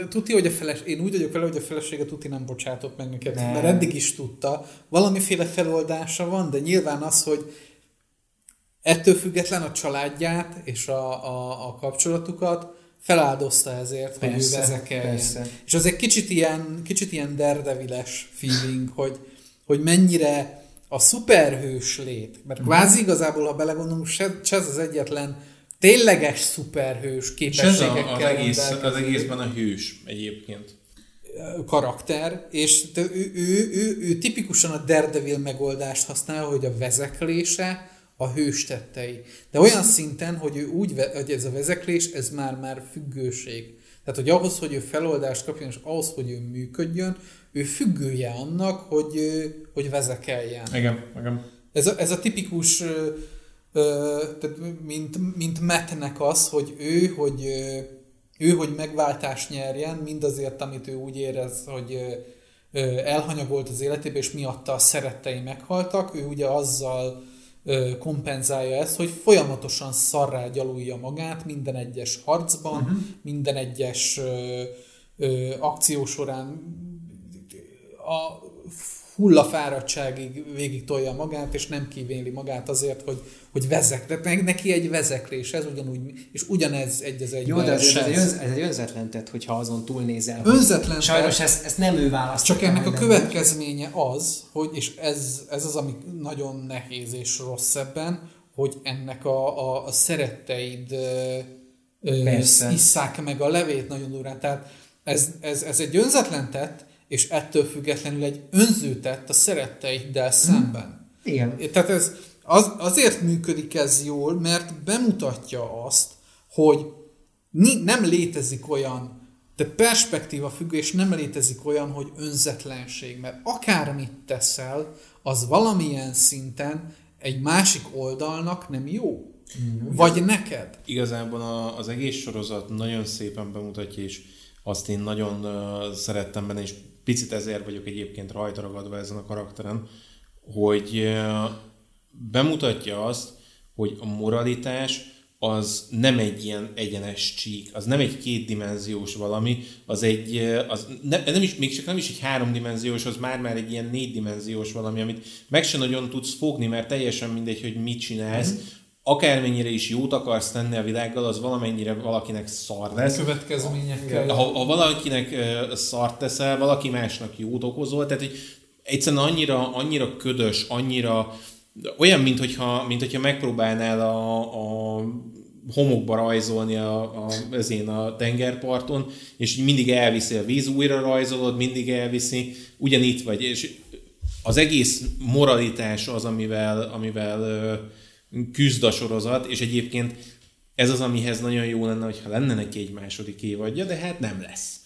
Tuti, hogy a feles, én úgy vagyok vele, hogy a felesége tuti nem bocsátott meg neked, Nem. mert eddig is tudta. Valamiféle feloldása van, de nyilván az, hogy ettől független a családját és a, a, a kapcsolatukat feláldozta ezért, hogy Persze, ő vezekeljen. persze. És az egy kicsit ilyen, kicsit ilyen derdeviles feeling, hogy, hogy mennyire a szuperhős lét, mert Mhm. kvázi igazából, ha belegondolunk, Chaz az egyetlen tényleges szuperhős És ez a, képességekkel az, egész, az egészben a hős egyébként. karakter, és te- ő, ő, ő, ő tipikusan a Daredevil megoldást használ, hogy a vezeklése a hős tettei. De olyan szinten, hogy ő úgy, hogy ez a vezeklés, ez már már függőség. Tehát, hogy ahhoz, hogy ő feloldást kapjon, és ahhoz, hogy ő működjön, ő függője annak, hogy, ő- hogy vezekeljen. Igen, igen. Ez a, ez a tipikus, tehát mint, mint Mattnek az, hogy ő, hogy ő, hogy megváltást nyerjen, mindazért, amit ő úgy érez, hogy elhanyagolt az életébe, és miatta a szerettei meghaltak, ő ugye azzal kompenzálja ezt, hogy folyamatosan szarrá gyalulja magát minden egyes harcban, uh-huh. minden egyes ö, ö, akció során a hullafáradtságig végig tolja magát, és nem kivéli magát azért, hogy, hogy vezek. Ne- neki egy vezeklés, ez ugyanúgy, és ugyanez egy az egy Jó, de ez, ez, egy, önz, ez egy önzetlen tett, hogyha azon túlnézel. hogy Önzetlen Sajnos tett. ezt, ezt nem ő választotta. Csak ennek a hogy következménye az, hogy, és ez, ez az, ami nagyon nehéz és rossz ebben, hogy ennek a, a, a szeretteid Persze. isszák meg a levét nagyon durán. Tehát ez, ez, ez egy önzetlen tett, és ettől függetlenül egy önző tett a szeretteiddel szemben. Igen. Tehát ez az, azért működik ez jól, mert bemutatja azt, hogy ni, nem létezik olyan, de perspektíva függő, és nem létezik olyan, hogy önzetlenség, mert akármit teszel, az valamilyen szinten egy másik oldalnak nem jó. Vagy neked. Igazából a, az egész sorozat nagyon szépen bemutatja, és azt én nagyon uh, szerettem benne, és picit ezért vagyok egyébként rajta ragadva ezen a karakteren, hogy bemutatja azt, hogy a moralitás az nem egy ilyen egyenes csík, az nem egy kétdimenziós valami, az egy, az ne, nem is, még csak nem is egy háromdimenziós, az már-már egy ilyen négydimenziós valami, amit meg se nagyon tudsz fogni, mert teljesen mindegy, hogy mit csinálsz, akármennyire is jót akarsz tenni a világgal, az valamennyire valakinek szar lesz. Következményekkel. Ha, ha valakinek szart teszel, valaki másnak jót okozol, tehát hogy egyszerűen annyira, annyira ködös, annyira olyan, mint hogyha, mint hogyha megpróbálnál a, a homokba rajzolni a, a, ezén a tengerparton, és mindig elviszi a víz, újra rajzolod, mindig elviszi, ugyanitt vagy, és az egész moralitás az, amivel, amivel küzd a sorozat, és egyébként ez az, amihez nagyon jó lenne, hogyha lenne neki egy második évadja, de hát nem lesz.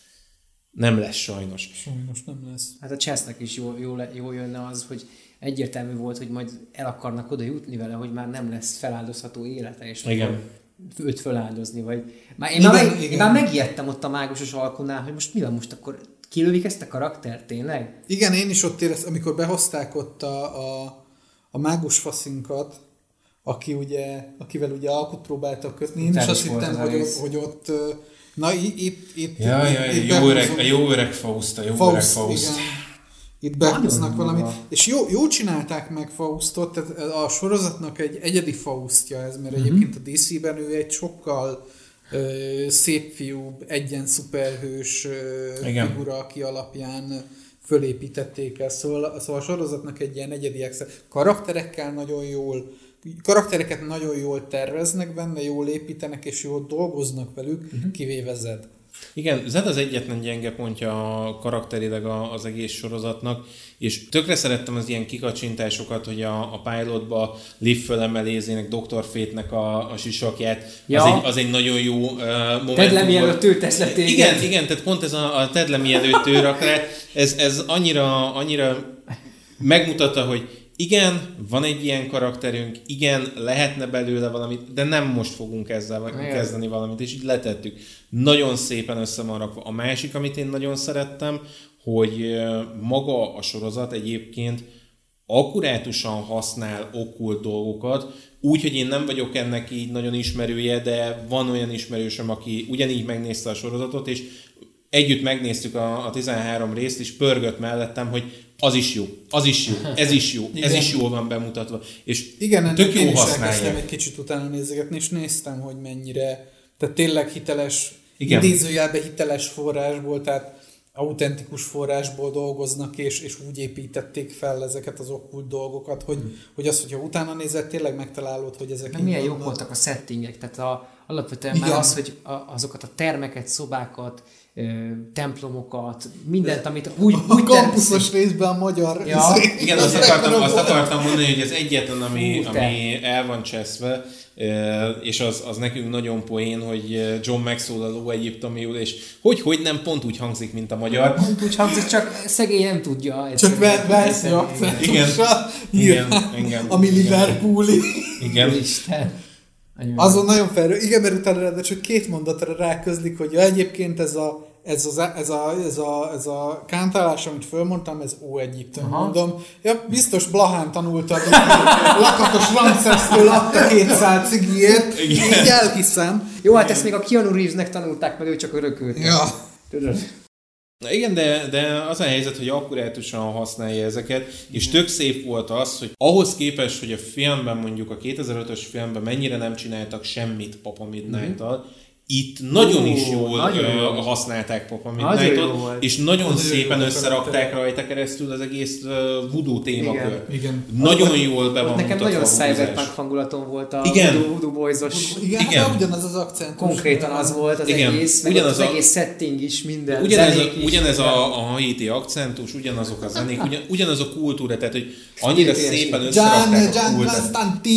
Nem lesz sajnos. Sajnos nem lesz. Hát a Chessnek is jó, jó, jó jönne az, hogy egyértelmű volt, hogy majd el akarnak oda jutni vele, hogy már nem lesz feláldozható élete, és Igen. őt feláldozni, vagy... Már én, Igen, már, meg, én igen. már megijedtem ott a mágusos alkunál, hogy most mi van most akkor kilövik ezt a karaktert, tényleg? Igen, én is ott éreztem, amikor behozták ott a, a, a mágus faszinkat, aki ugye, akivel ugye alkut próbáltak kötni, én is azt hittem, az hogy, ott- hogy ott, na itt, itt, Ja, ja, itt jó öreg, a jó öreg Faust, a jó öreg Faust, Faust. igen. Itt behoznak Nagyon valamit. durva. És jó, jó csinálták meg Faustot, tehát a sorozatnak egy egyedi Faustja ez, mert uh-huh. egyébként a DC-ben ő egy sokkal ö, szép fiú, egyen szuperhős ö, Igen. figura, aki alapján fölépítették ezt. Szóval, szóval a sorozatnak egy ilyen negyedi extra. Karakterekkel nagyon jól karaktereket nagyon jól terveznek benne, jól építenek és jól dolgoznak velük, uh-huh. kivéve Zed. Igen, Zed az egyetlen gyenge pontja a karakterileg az egész sorozatnak, és tökre szerettem az ilyen kikacsintásokat, hogy a, a pilotba Liv fölemelézének, Dr. Fate-nek a, a sisakját, ja. az, egy, az egy nagyon jó uh, momentum. Ted mielőtt ő tesz le téged. Igen, igen, tehát pont ez a, a Ted mielőtt ő rak ez, ez annyira, annyira megmutatta, hogy igen, van egy ilyen karakterünk, igen, lehetne belőle valamit, de nem most fogunk ezzel igen. kezdeni valamit, és így letettük. Nagyon szépen össze van rakva. A másik, amit én nagyon szerettem, hogy maga a sorozat egyébként akkurátusan használ okkult dolgokat, úgy, hogy én nem vagyok ennek így nagyon ismerője, de van olyan ismerősöm, aki ugyanígy megnézte a sorozatot, és együtt megnéztük a, a 13 részt, és pörgött mellettem, hogy az is jó, az is jó, ez is jó, Igen. ez is jól van bemutatva. És Igen, tök jó használják. egy kicsit utána nézegetni, és néztem, hogy mennyire, tehát tényleg hiteles, Igen. idézőjelben hiteles forrásból, tehát autentikus forrásból dolgoznak, és, és úgy építették fel ezeket az okkult dolgokat, hogy, hmm. hogy az, hogyha utána nézett, tényleg megtalálod, hogy ezek... Nem milyen jók voltak a settingek, tehát a, alapvetően Igen. már az, hogy a, azokat a termeket, szobákat, templomokat, mindent, amit úgy... A úgy kampuszos részben a magyar... Ja. Igen, azt akartam, azt akartam mondani, hogy az egyetlen, ami, Fú, ami el van cseszve, és az, az nekünk nagyon poén, hogy John megszólaló egyiptomiul, és hogy, hogy nem pont úgy hangzik, mint a magyar. Pont úgy hangzik, csak szegény nem tudja. Csak veszni Igen, igen, igen, Ami Liverpooli. Igen. Isten. Azon nagyon fel, igen, mert utána csak két mondatra ráközlik, hogy ja, egyébként ez a ez, az, ez, a, ez, a, ez a kántálás, amit fölmondtam, ez ó Egyiptom, mondom. Ja, biztos Blahán tanultad, lakatos Ramszesztől adta 200 cigiért, így elhiszem. Jó, hát ezt még a Keanu Reevesnek tanulták meg, ő csak örökült. Ja. Tudod? Na igen, de, de az a helyzet, hogy akkurátusan használja ezeket, és tök szép volt az, hogy ahhoz képest, hogy a filmben mondjuk a 2005-ös filmben mennyire nem csináltak semmit Papa Midnight-tal, mm-hmm itt nagyon Ó, is jól nagyon ö, jó. használták Papa Midnight-ot, és nagyon nagyon szépen összerakták rajta keresztül az egész uh, voodoo témakör. Igen. Igen. Nagyon az jól be van Nekem nagyon cyberpunk hangulaton volt a igen. voodoo, voodoo boyzos. Igen, igen. Hát ugyanaz az akcent. Konkrétan az volt az igen. egész, meg ugyanaz az a, egész setting is, minden. Ugyanez, a, ugyanez a, a haiti akcentus, ugyanazok a zenék, ugyan, ugyanaz a kultúra, tehát hogy annyira szépen összerakták John, a kultúrát.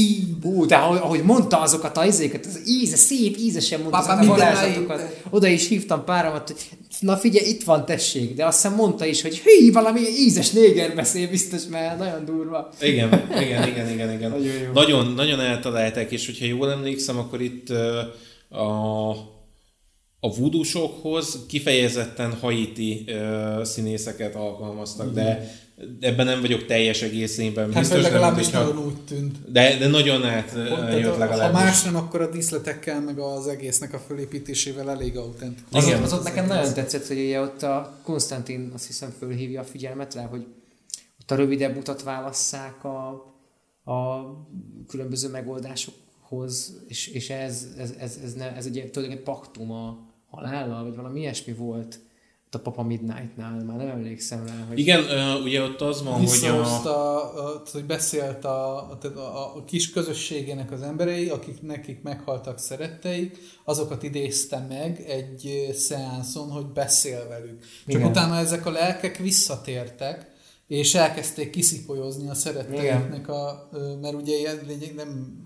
Hú, de ahogy mondta azokat a izéket, az íze, szép ízesen mondta a varázslatokat. Oda is hívtam páramat, hogy na figyelj, itt van, tessék. De azt hiszem mondta is, hogy hű, valami ízes néger beszél biztos, mert nagyon durva. Igen, igen, igen, igen. igen. nagyon, jó. nagyon, nagyon eltalálták, és hogyha jól emlékszem, akkor itt uh, a a vudusokhoz kifejezetten haiti uh, színészeket alkalmaztak, mm. de ebben nem vagyok teljes egészében hát, biztos. Hát legalábbis nagyon úgy tűnt. De, de nagyon át jött legalábbis. Ha más nem, akkor a díszletekkel, meg az egésznek a fölépítésével elég autentikus. Igen, az ott nekem nagyon tetszett, hogy ugye ott a Konstantin azt hiszem fölhívja a figyelmet rá, hogy ott a rövidebb utat válasszák a, a különböző megoldásokhoz, és, és ez, ez, ez, ez, ne, ez egy tulajdonképpen paktum a halállal, vagy valami ilyesmi volt a Papa Midnight-nál, már nem emlékszem rá. Hogy... Igen, ugye ott az van, hogy a... a, a hogy beszélt a, a, a, a kis közösségének az emberei, akik nekik meghaltak szeretteik, azokat idézte meg egy szeánszon, hogy beszél velük. Csak Igen. utána ezek a lelkek visszatértek, és elkezdték kiszipolyozni a szeretteiknek a, mert ugye nem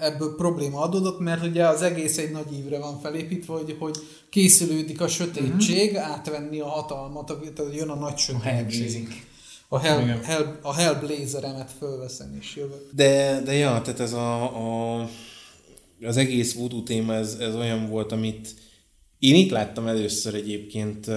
ebből probléma adódott, mert ugye az egész egy nagy ívre van felépítve, hogy, hogy készülődik a sötétség, uh-huh. átvenni a hatalmat, tehát jön a nagy sötétség. A, Hell, Hell, a Hellblazeremet fölveszem és jövök. De, de ja, tehát ez a, a az egész voodoo téma, ez, ez olyan volt, amit én itt láttam először egyébként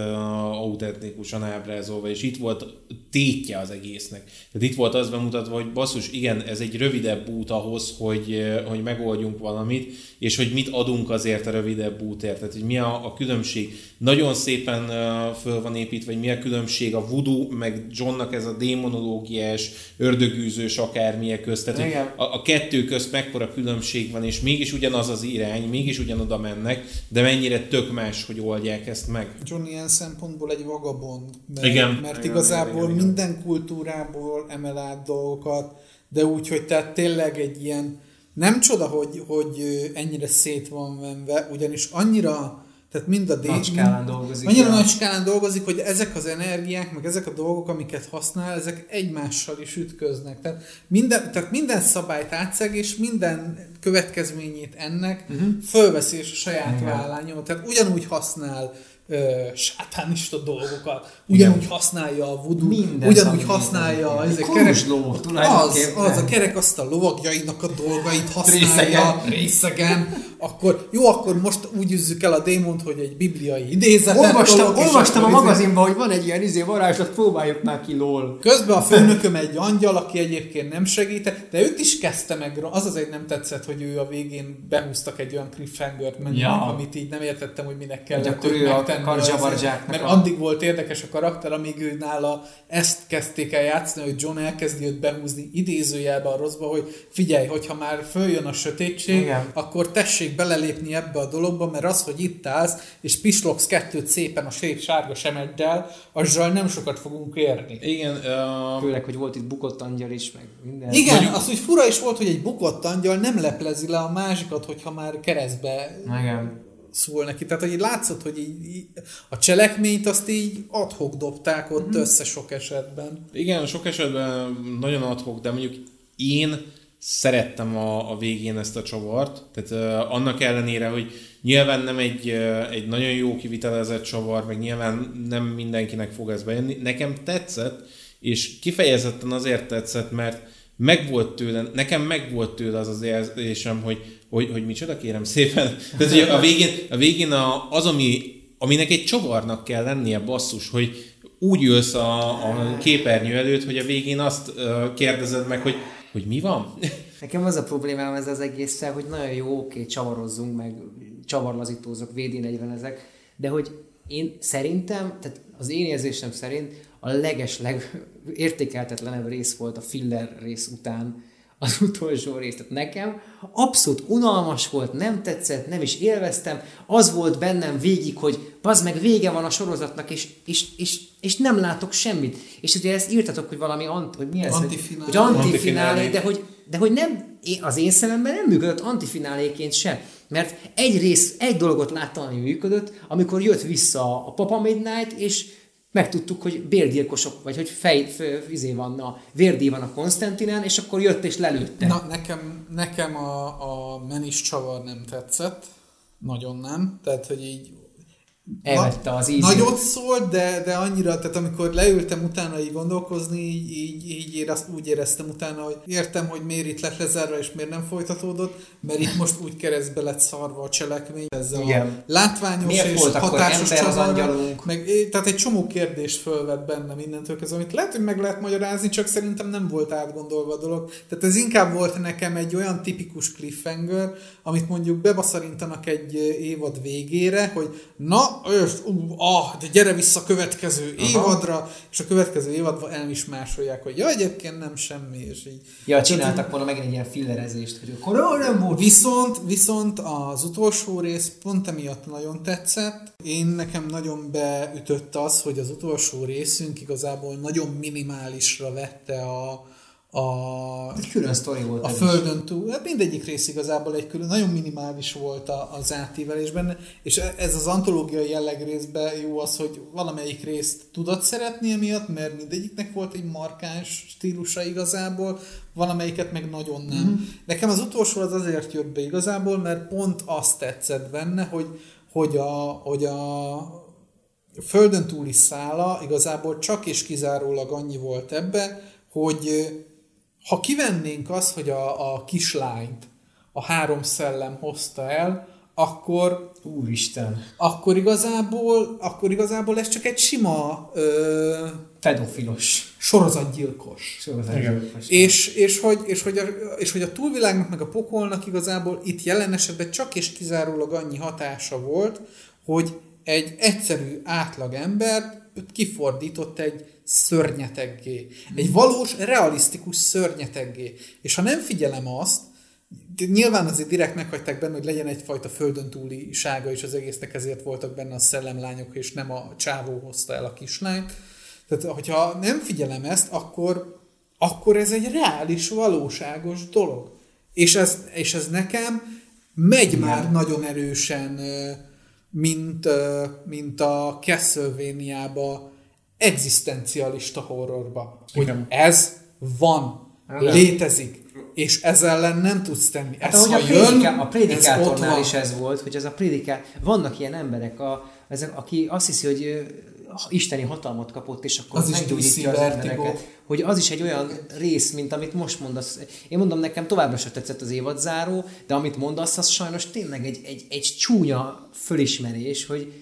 autentikúsan ábrázolva, és itt volt tétje az egésznek. Tehát itt volt az bemutatva, hogy basszus, igen, ez egy rövidebb út ahhoz, hogy, hogy megoldjunk valamit, és hogy mit adunk azért a rövidebb útért. Tehát, hogy mi a, a különbség. Nagyon szépen uh, föl van építve, hogy mi a különbség a voodoo, meg Johnnak ez a démonológiás, ördögűzős akármilyen közt. Tehát, a, a kettő közt mekkora különbség van, és mégis ugyanaz az irány, mégis ugyanoda mennek, de mennyire tök más, hogy oldják ezt meg. John ilyen szempontból egy vagabond. Mert, Igen. Mert Igen, igazából igen, igen. minden kultúrából emel át dolgokat, de úgy, hogy tehát tényleg egy ilyen, nem csoda, hogy, hogy ennyire szét van venve, ugyanis annyira, tehát mind a D- Nagy skálán dolgozik. Annyira nagy skálán dolgozik, hogy ezek az energiák, meg ezek a dolgok, amiket használ, ezek egymással is ütköznek. Tehát minden, tehát minden szabályt átszeg, és minden következményét ennek uh-huh. fölveszi és a saját Igen. vállán nyom. Tehát ugyanúgy használ ö, sátánista dolgokat, ugyanúgy használja a voodoo, Minden ugyanúgy használja ezek kerek, ló, az, az a kerekasztal lovagjainak a dolgait használja Részegen. részegen, akkor jó, akkor most úgy üzzük el a démont, hogy egy bibliai idézetet Olvastam, és olvastam a akkor izé- magazinban, hogy van egy ilyen izé varázslat, próbáljuk már ki lol. Közben a főnököm egy angyal, aki egyébként nem segített, de őt is kezdte meg, az azért nem tetszett, hogy ő a végén behúztak egy olyan cliffhanger-t, Ja. amit így nem értettem, hogy minek kellett akkor őt ő megtenni Kardzsabardzsáknak azért, Mert a- addig volt érdekes a karakter, amíg ő nála ezt kezdték el játszani, hogy John elkezdi őt behúzni idézőjelbe a rosszba, hogy figyelj, hogyha már följön a sötétség, Igen. akkor tessék belelépni ebbe a dologba, mert az, hogy itt állsz, és pislogsz kettőt szépen a sét sárga semeddel, azzal nem sokat fogunk érni. Igen, uh, Főleg, hogy volt itt bukott angyal is, meg minden. Igen, Mondjuk... az úgy fura is volt, hogy egy bukott angyal nem leplezi le a másikat, hogyha már keresztbe Igen. Szól neki. Tehát, hogy így látszott, hogy így, így a cselekményt azt így adhok dobták ott mm-hmm. össze sok esetben. Igen, sok esetben nagyon adhok, de mondjuk én szerettem a, a végén ezt a csavart, tehát uh, annak ellenére, hogy nyilván nem egy, uh, egy nagyon jó kivitelezett csavar, meg nyilván nem mindenkinek fog ez bejönni. Nekem tetszett, és kifejezetten azért tetszett, mert megvolt tőle, nekem megvolt tőle az az érzésem, hogy, hogy, hogy micsoda kérem szépen. Tehát, hogy a végén, a végén a, az, ami, aminek egy csavarnak kell lennie basszus, hogy úgy ülsz a, a képernyő előtt, hogy a végén azt kérdezed meg, hogy, hogy mi van? Nekem az a problémám ez az egésszel, hogy nagyon jó, oké, csavarozzunk, meg csavarlazítózok, VD40 ezek, de hogy én szerintem, tehát az én érzésem szerint a leges, leg értékeltetlenebb rész volt a filler rész után az utolsó rész. Tehát nekem abszolút unalmas volt, nem tetszett, nem is élveztem. Az volt bennem végig, hogy az meg vége van a sorozatnak, és, és, és, és nem látok semmit. És ugye ezt írtatok, hogy valami ant, hogy mi ez? hogy- Antifinálé. Hogy antifinálé, Antifinálé. de hogy, de hogy nem, az én szememben nem működött antifináléként sem. Mert egy rész, egy dolgot láttam, ami működött, amikor jött vissza a Papa Midnight, és megtudtuk, hogy bérgyilkosok, vagy hogy fej, izé van a vérdíj van a Konstantinen, és akkor jött és lelőtte. Na, nekem, nekem a, a menis csavar nem tetszett. Nagyon nem. Tehát, hogy így Elvette az ízét. Nagyot szólt, de, de annyira, tehát amikor leültem utána így gondolkozni, így, így, így érez, úgy éreztem utána, hogy értem, hogy miért itt lett lezárva, és miért nem folytatódott, mert itt most úgy keresztbe lett szarva a cselekmény, Igen. a látványos Miért és volt hatásos ember az angyalunk? meg, tehát egy csomó kérdést fölvett benne mindentől kezdve, amit lehet, hogy meg lehet magyarázni, csak szerintem nem volt átgondolva a dolog. Tehát ez inkább volt nekem egy olyan tipikus cliffhanger, amit mondjuk bebaszarintanak egy évad végére, hogy na, és, ú, ah, de gyere vissza a következő Aha. évadra, és a következő évadban el is másolják, hogy ja, egyébként nem semmi, és így. Ja, csináltak volna megint egy ilyen fillerezést, hogy akkor nem volt. Viszont, viszont az utolsó rész pont emiatt nagyon tetszett. Én nekem nagyon beütött az, hogy az utolsó részünk igazából nagyon minimálisra vette a, a, Egy külön sztori volt a ez is. földön túl, hát mindegyik rész igazából egy külön, nagyon minimális volt a, az átívelés benne, és e- ez az antológiai jelleg részben jó az, hogy valamelyik részt tudod szeretni emiatt, mert mindegyiknek volt egy markáns stílusa igazából, valamelyiket meg nagyon nem. Mm-hmm. Nekem az utolsó az azért jött be igazából, mert pont azt tetszett benne, hogy, hogy a, hogy a földön túli szála igazából csak és kizárólag annyi volt ebbe, hogy ha kivennénk azt, hogy a, a kislányt a három szellem hozta el, akkor, Úristen. akkor, igazából, akkor igazából ez csak egy sima ö, Pedofilos. sorozatgyilkos. Sorozatgyilkos. És, és, hogy, és, hogy a, és hogy a túlvilágnak meg a pokolnak igazából itt jelen esetben csak és kizárólag annyi hatása volt, hogy egy egyszerű átlag ember kifordított egy szörnyeteggé. Egy valós, realisztikus szörnyeteggé. És ha nem figyelem azt, nyilván azért direkt meghagyták benne, hogy legyen egyfajta földön túli sága is az egésznek, ezért voltak benne a szellemlányok, és nem a csávó hozta el a kislányt. Tehát, hogyha nem figyelem ezt, akkor, akkor ez egy reális, valóságos dolog. És ez, és ez nekem megy Igen. már nagyon erősen, mint, mint a Castlevania-ba, egzisztencialista horrorba. Hogy ez van, Igen. létezik, és ezzel ellen nem tudsz tenni. Hát ez, ahogy a, prédiká, jön, a prédikátornál is ez volt, hogy ez a prédiká, vannak ilyen emberek, a, ezek, aki azt hiszi, hogy isteni hatalmat kapott, és akkor az meggyógyítja az embereket. Hogy az is egy olyan rész, mint amit most mondasz. Én mondom, nekem továbbra sem tetszett az évadzáró, de amit mondasz, az sajnos tényleg egy, egy, egy csúnya fölismerés, hogy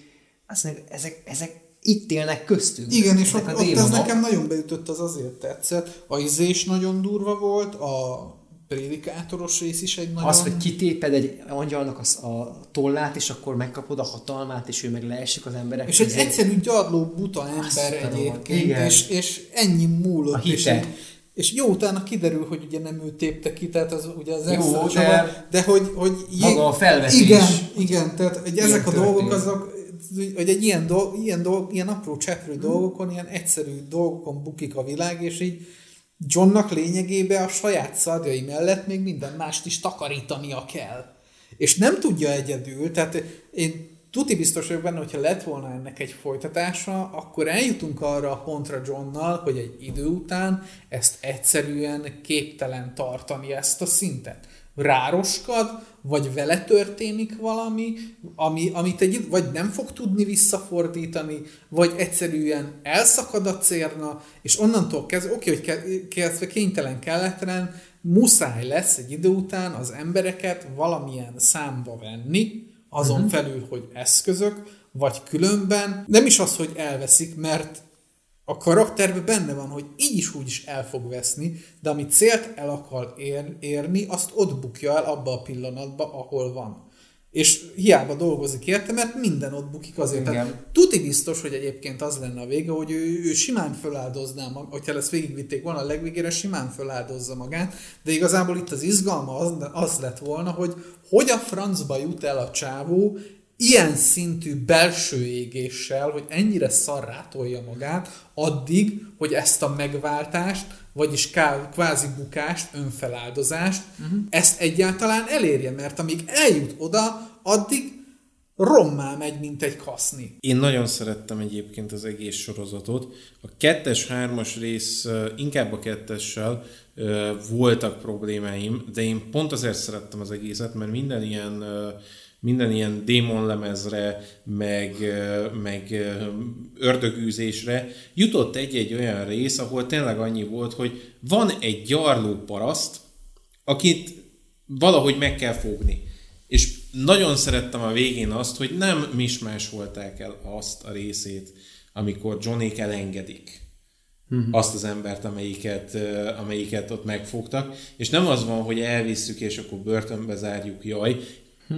azt ezek, ezek itt élnek köztünk. Igen, és ott, ott ez nekem nagyon beütött, az azért tetszett. A izés nagyon durva volt, a prédikátoros rész is egy nagyon... Az, hogy kitéped egy angyalnak a, a tollát, és akkor megkapod a hatalmát, és ő meg leesik az emberek. És egy egyszerű gyarló buta ember egyébként, Igen. és, és ennyi múlott. A hite. És, és jó, utána kiderül, hogy ugye nem ő tépte ki, tehát az ugye az jó, de, de hogy, hogy maga a felvetés. Igen, igen, tehát hogy ezek a dolgok azok, hogy egy ilyen, dolg, ilyen, dolg, ilyen apró cseprő hmm. dolgokon, ilyen egyszerű dolgokon bukik a világ, és így Johnnak lényegében a saját szarjai mellett még minden mást is takarítania kell. És nem tudja egyedül, tehát én tuti biztos vagyok benne, hogyha lett volna ennek egy folytatása, akkor eljutunk arra a pontra Johnnal, hogy egy idő után ezt egyszerűen képtelen tartani ezt a szintet. Rároskad, vagy vele történik valami, ami, amit egy, vagy nem fog tudni visszafordítani, vagy egyszerűen elszakad a cérna, és onnantól kezdve, oké, hogy kezdve kénytelen kelletlen, muszáj lesz egy idő után az embereket valamilyen számba venni, azon uh-huh. felül, hogy eszközök, vagy különben nem is az, hogy elveszik, mert a karakterben benne van, hogy így is úgy is el fog veszni, de amit célt el akar ér, érni, azt ott bukja el abba a pillanatba, ahol van. És hiába dolgozik érte, mert minden ott bukik azért. Tehát, tuti biztos, hogy egyébként az lenne a vége, hogy ő, ő simán föláldozná, hogyha ezt végigvitték volna a legvégére, simán föláldozza magát, de igazából itt az izgalma az, az lett volna, hogy hogy a francba jut el a csávó ilyen szintű belső égéssel, hogy ennyire szarrátolja magát, addig, hogy ezt a megváltást, vagyis kvázi bukást, önfeláldozást, uh-huh. ezt egyáltalán elérje, mert amíg eljut oda, addig rommá megy, mint egy kaszni. Én nagyon szerettem egyébként az egész sorozatot. A kettes, hármas rész, inkább a kettessel voltak problémáim, de én pont azért szerettem az egészet, mert minden ilyen minden ilyen démonlemezre, meg, meg ördögűzésre jutott egy-egy olyan rész, ahol tényleg annyi volt, hogy van egy gyarló paraszt, akit valahogy meg kell fogni. És nagyon szerettem a végén azt, hogy nem mismásolták el azt a részét, amikor Johnnyk elengedik uh-huh. azt az embert, amelyiket, amelyiket ott megfogtak, és nem az van, hogy elvisszük, és akkor börtönbe zárjuk, jaj,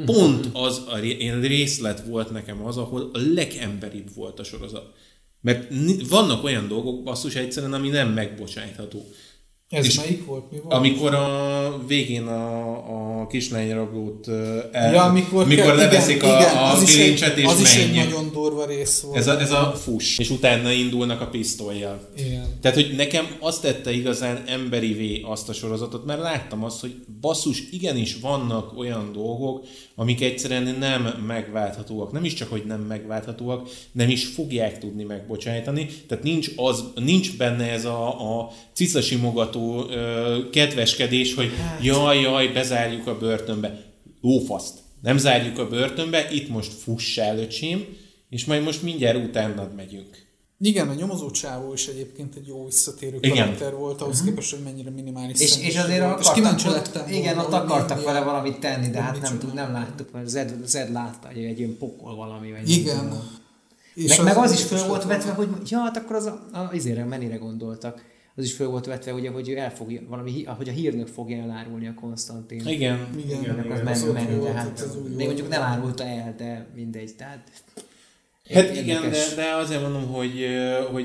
Pont az a részlet volt nekem az, ahol a legemberibb volt a sorozat. Mert vannak olyan dolgok, basszus egyszerűen, ami nem megbocsájtható. Ez és melyik volt? Mi volt? Amikor a végén a, a kislányrablót el, ja, amikor, mikor leveszik igen, a, igen, a kilincset és Az is egy nagyon durva rész volt. Ez a, ez a fuss, és utána indulnak a pisztolyjal. Igen. Tehát, hogy nekem azt tette igazán emberivé azt a sorozatot, mert láttam azt, hogy basszus, igenis vannak olyan dolgok, amik egyszerűen nem megválthatóak. Nem is csak, hogy nem megválthatóak, nem is fogják tudni megbocsájtani. Tehát nincs, az, nincs benne ez a, a cicasimogató kedveskedés, hogy hát. jaj, jaj, bezárjuk a börtönbe. Lófaszt. Nem zárjuk a börtönbe, itt most fussál, öcsém, és majd most mindjárt utánad megyünk. Igen, a nyomozó csávó is egyébként egy jó visszatérő igen. karakter volt, ahhoz uh-huh. képest, hogy mennyire minimális És, és azért akartak, és kíváncsi lettem Igen, ott akartak vele valamit tenni, de hát nem, tud, nem láttuk, mert Zed, Zed látta, hogy egy ilyen pokol valami. Vagy igen. És meg, az, meg az is föl volt vetve, hogy ja, hát akkor az a, a izére mennyire gondoltak. Az is föl volt vetve, ugye, hogy el fog, valami, hogy a hírnök fogja elárulni a Konstantin. Igen. Igen, igen, igen az menő, menő, de hát még mondjuk nem árulta el, de mindegy. Tehát Hát igen, de, de azért mondom, hogy, hogy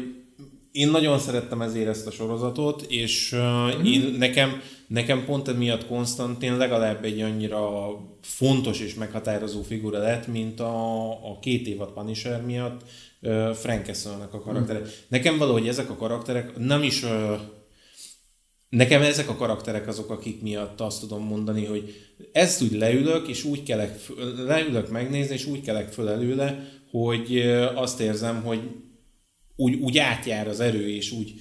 én nagyon szerettem ezért ezt a sorozatot, és mm. én, nekem Nekem pont emiatt Konstantin legalább egy annyira fontos és meghatározó figura lett, mint a, a két évad Punisher miatt uh, Frank Castle-nek a karaktere. Mm. Nekem valahogy ezek a karakterek nem is uh, Nekem ezek a karakterek azok, akik miatt azt tudom mondani, hogy ezt úgy leülök, és úgy kelek, leülök megnézni, és úgy kelek föl előle, hogy azt érzem, hogy úgy, úgy átjár az erő, és úgy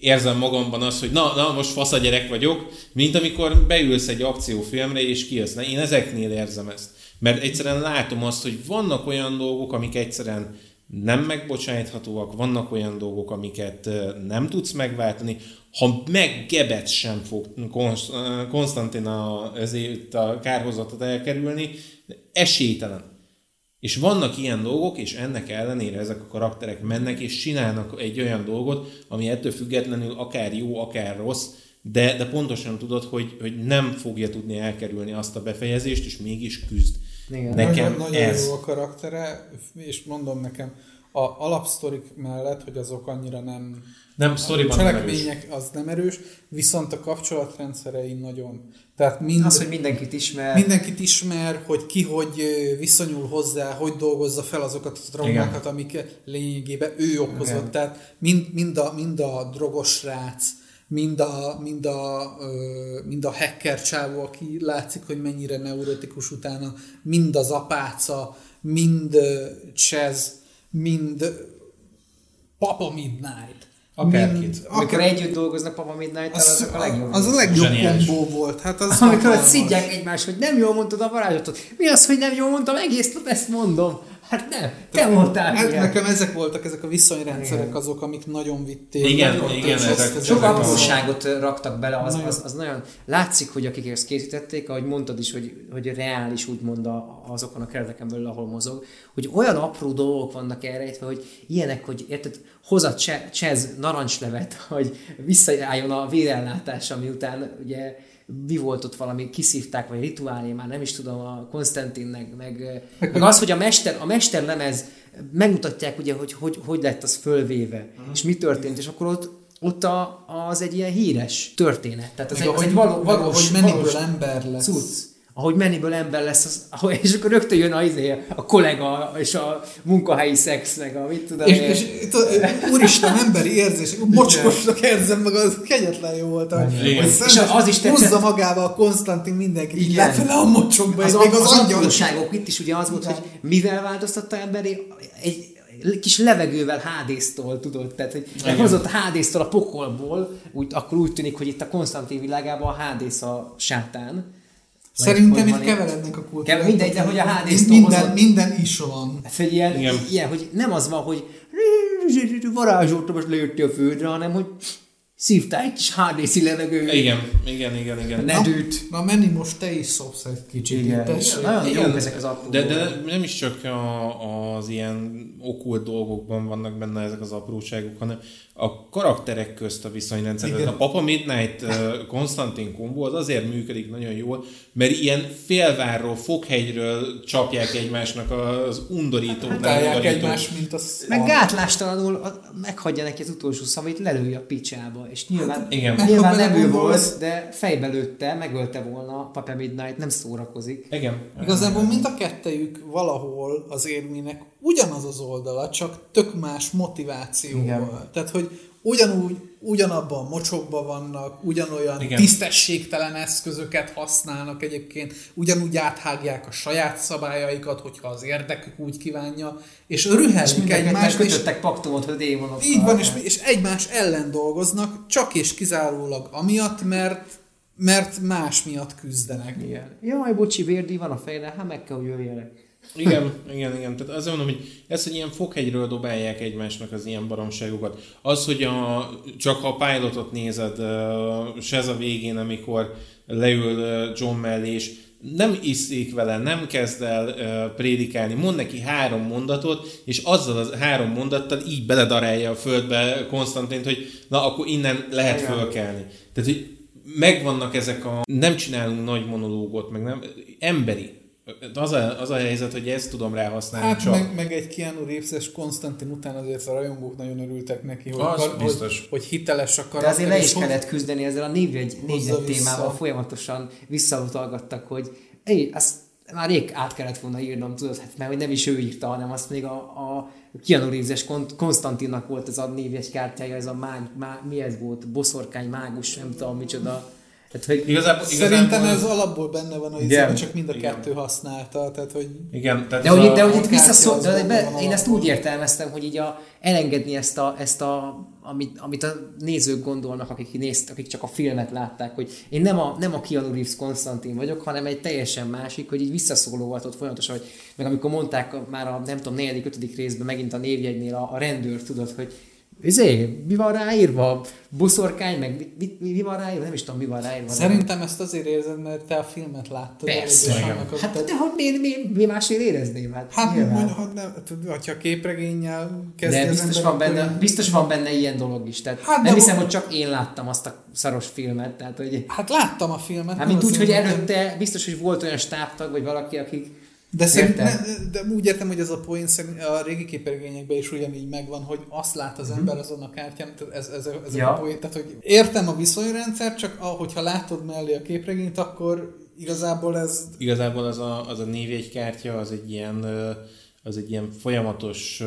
érzem magamban azt, hogy na, na most fasz a gyerek vagyok, mint amikor beülsz egy akciófilmre, és kijössz. Én ezeknél érzem ezt. Mert egyszerűen látom azt, hogy vannak olyan dolgok, amik egyszerűen nem megbocsájthatóak, vannak olyan dolgok, amiket nem tudsz megváltani, ha meggebet sem fog Konstantin a, ezért a kárhozatot elkerülni, esélytelen. És vannak ilyen dolgok, és ennek ellenére ezek a karakterek mennek, és csinálnak egy olyan dolgot, ami ettől függetlenül akár jó, akár rossz, de, de pontosan tudod, hogy, hogy nem fogja tudni elkerülni azt a befejezést, és mégis küzd. Igen. Nekem nagyon, nagyon ez... jó a karaktere, és mondom nekem, a alapsztorik mellett, hogy azok annyira nem nem, sztoriban cselekmények nem az nem erős, viszont a kapcsolatrendszerei nagyon. Tehát mind, az, hogy mindenkit ismer. Mindenkit ismer, hogy ki hogy viszonyul hozzá, hogy dolgozza fel azokat a traumákat, amik lényegében ő okozott. Igen. Tehát mind, mind, a, mind a drogos srác, mind a, mind a, mind a hacker csávó, aki látszik, hogy mennyire neurotikus utána, mind az apáca, mind Chaz, mind Papa Midnight Akárkit. Amikor akár... együtt dolgoznak Papa midnight az, az a legjobb. Az a legjobb kombó volt. Hát az Amikor szidják egymást, hogy nem jól mondtad a varázslatot. Mi az, hogy nem jól mondtam egész, ezt mondom. Hát nem, te mondtál hát, Nekem ezek voltak, ezek a viszonyrendszerek igen. azok, amik nagyon vitték. Igen, nagyon igen, ezek, Sok apróságot raktak bele, az, az, az, nagyon látszik, hogy akik ezt készítették, ahogy mondtad is, hogy, hogy reális úgymond azokon a kereteken belül, ahol mozog, hogy olyan apró dolgok vannak elrejtve, hogy ilyenek, hogy érted, hoz a Csez narancslevet, hogy visszaálljon a vérellátás, miután ugye mi volt ott valami, kiszívták, vagy rituálé, már nem is tudom, a Konstantinnek, meg, meg az, hogy a mester, a mesterlemez megmutatják ugye, hogy hogy, hogy lett az fölvéve, uh-huh. és mi történt, és akkor ott ott a, az egy ilyen híres történet. Tehát az, egy, az egy való, valós, hogy mennyiből ember lesz. Cucc ahogy meniből ember lesz, az, és akkor rögtön jön a, izé, a kollega és a munkahelyi szex, meg a mit tudom és, és, és úristen, emberi érzés, mocskosnak érzem meg, az kegyetlen jó volt. Hogy és az is tetszett. Húzza magába a Konstantin mindenki, így lefele a mocsokba, az, még az, az angyalságok itt is ugye az volt, hogy mivel változtatta emberi, egy, kis levegővel hádésztól, tudod, tehát hogy hozott hádésztól a pokolból, úgy, akkor úgy tűnik, hogy itt a Konstantin világában a hádész a sátán, Szerintem itt keverednek a kultúrák. Kever, mindegy, de hogy a hd minden, hozott, minden is van. Hát, hogy ilyen, ilyen, hogy nem az van, hogy varázsoltam, most lejöttél a földre, hanem hogy szívtál egy kis HDC levegő. Igen, igen, igen, igen. Nedűt. Na, na menni most te is szopsz egy kicsit. Igen, igen. nagyon igen. jók ezek az apró de, de nem is csak a, az ilyen okult dolgokban vannak benne ezek az apróságok, hanem a karakterek közt a viszonyrendszer. Igen. A Papa Midnight uh, Konstantin kombó az azért működik nagyon jól, mert ilyen félvárról, foghegyről csapják egymásnak az undorító, hát, undorító. egymást, mint az... Meg gátlástalanul meghagyja neki az utolsó szavait, lelője a picsába. És nyilván, hát, igen. nyilván nem ő volt, de fejbe lőtte, megölte volna Papa Midnight, nem szórakozik. Igen. Igazából mind a kettejük valahol az érmének ugyanaz az oldala, csak tök más motivációval. Igen. Tehát, hogy ugyanúgy, ugyanabban a mocsokban vannak, ugyanolyan Igen. tisztességtelen eszközöket használnak egyébként, ugyanúgy áthágják a saját szabályaikat, hogyha az érdekük úgy kívánja, és rühelik egymást. És kötöttek paktumot, hogy démonok. Így van, és, és egymás ellen dolgoznak, csak és kizárólag amiatt, mert mert más miatt küzdenek. Igen. Jaj, bocsi, vérdi van a fejre, hát meg kell, hogy jöjjenek. Igen, igen, igen. Tehát azért mondom, hogy ez, hogy ilyen fokhegyről dobálják egymásnak az ilyen baromságokat. Az, hogy a, csak ha a pilotot nézed, se ez a végén, amikor leül John mellé, és nem iszik vele, nem kezd el uh, prédikálni, mond neki három mondatot, és azzal az három mondattal így beledarálja a földbe Konstantint, hogy na, akkor innen lehet Igen. fölkelni. Tehát, hogy megvannak ezek a... Nem csinálunk nagy monológot, meg nem... Emberi az a, az a helyzet, hogy ezt tudom rá használni Hát csak. meg, meg egy Keanu Reeves-es Konstantin után azért a rajongók nagyon örültek neki, hogy, Az kar- biztos. hogy, hogy hiteles a De karakter. azért le is hogy- kellett küzdeni ezzel a névjegy, névjegy témával folyamatosan visszautalgattak, hogy Éj, azt már rég át kellett volna írnom, tudod, hát mert hogy nem is ő írta, hanem azt még a, a Keanu Reeves-es Kon- Konstantinnak volt ez a névjegy kártyája, ez a mág, má, mi ez volt, boszorkány, mágus, nem tudom micsoda. Tehát, hogy Igazából, Szerintem igazából, ez alapból benne van, hogy Igen. csak mind a Igen. kettő használta, tehát hogy Igen, tehát De hogy, a, de hogy itt az de benne be, én ezt úgy értelmeztem, hogy így a, elengedni ezt a, ezt a amit, amit a nézők gondolnak, akik, nézt, akik csak a filmet látták, hogy én nem a, nem a Keanu Reeves Konstantin vagyok, hanem egy teljesen másik, hogy így visszaszólogatott folyamatosan, hogy meg amikor mondták a, már a nem tudom, negyedik, ötödik részben megint a névjegynél a, a rendőr, tudod, hogy Izé, mi van ráírva? Buszorkány, meg mi, mi, mi van ráírva? Nem is tudom, mi van ráírva. Szerintem ezt azért érzed, mert te a filmet láttad. Persze. a- Hát de hogy mi, mi, mi másért érezném? Hát, Hát, mondja, ha nem, tudod, ha képregénnyel kezdi De biztos van, benne, ilyen- biztos van benne ilyen dolog is. Tehát Hát, de nem hiszem, hogy csak én láttam azt a szaros filmet. Tehát, hogy, Hát láttam a filmet. hát nem mint úgy, hogy előtte biztos, hogy volt olyan stábtag, vagy valaki, akik De, szerint, Értem. ne, de úgy értem, hogy ez a poén a régi képregényekben is ugyanígy megvan, hogy azt lát az ember azon a kártyán, ez, ez, ez Ja. a poén, tehát hogy értem a viszonyrendszer, csak ahogyha látod mellé a képregényt, akkor igazából ez igazából az a, az a névjegykártya az egy ilyen az egy ilyen folyamatos ö,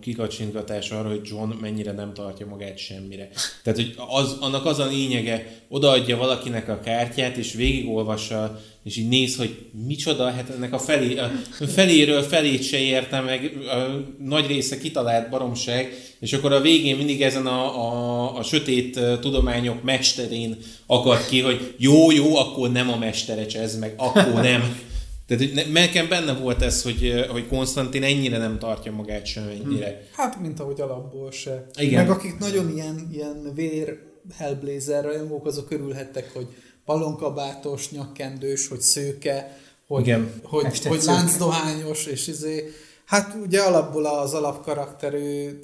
kikacsingatás arra, hogy John mennyire nem tartja magát semmire. Tehát, hogy az, annak az a lényege, odaadja valakinek a kártyát, és végigolvassa, és így néz, hogy micsoda, hát ennek a, felé, a feléről felét se érte meg, a nagy része kitalált baromság, és akkor a végén mindig ezen a, a, a sötét tudományok mesterén akad ki, hogy jó, jó, akkor nem a mesterecs ez, meg akkor nem. Tehát hogy nekem benne volt ez, hogy, hogy Konstantin ennyire nem tartja magát semmennyire. Hát, mint ahogy alapból se. Igen. Meg akik nagyon ilyen, ilyen vér Hellblazer rajongók, azok örülhettek, hogy balonkabátos, nyakkendős, hogy szőke, hogy, Igen. hogy, hogy szőke. láncdohányos, és izé, hát ugye alapból az alapkarakter, ő,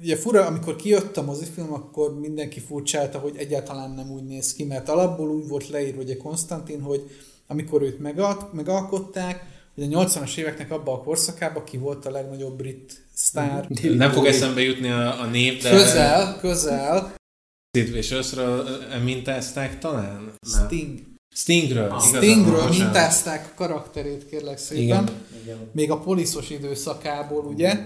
ugye fura, amikor kijött a mozifilm, akkor mindenki furcsálta, hogy egyáltalán nem úgy néz ki, mert alapból úgy volt leírva, ugye Konstantin, hogy amikor őt megalt, megalkották, hogy a 80-as éveknek abban a korszakában ki volt a legnagyobb brit sztár. Nem fog eszembe jutni a, a név, de Közel, közel. Sid Viciousról ö, mintázták talán? Nem. Sting. Stingről. van, Stingről mintázták a karakterét, kérlek szépen. Igen. Igen. Még a poliszos időszakából, ugye?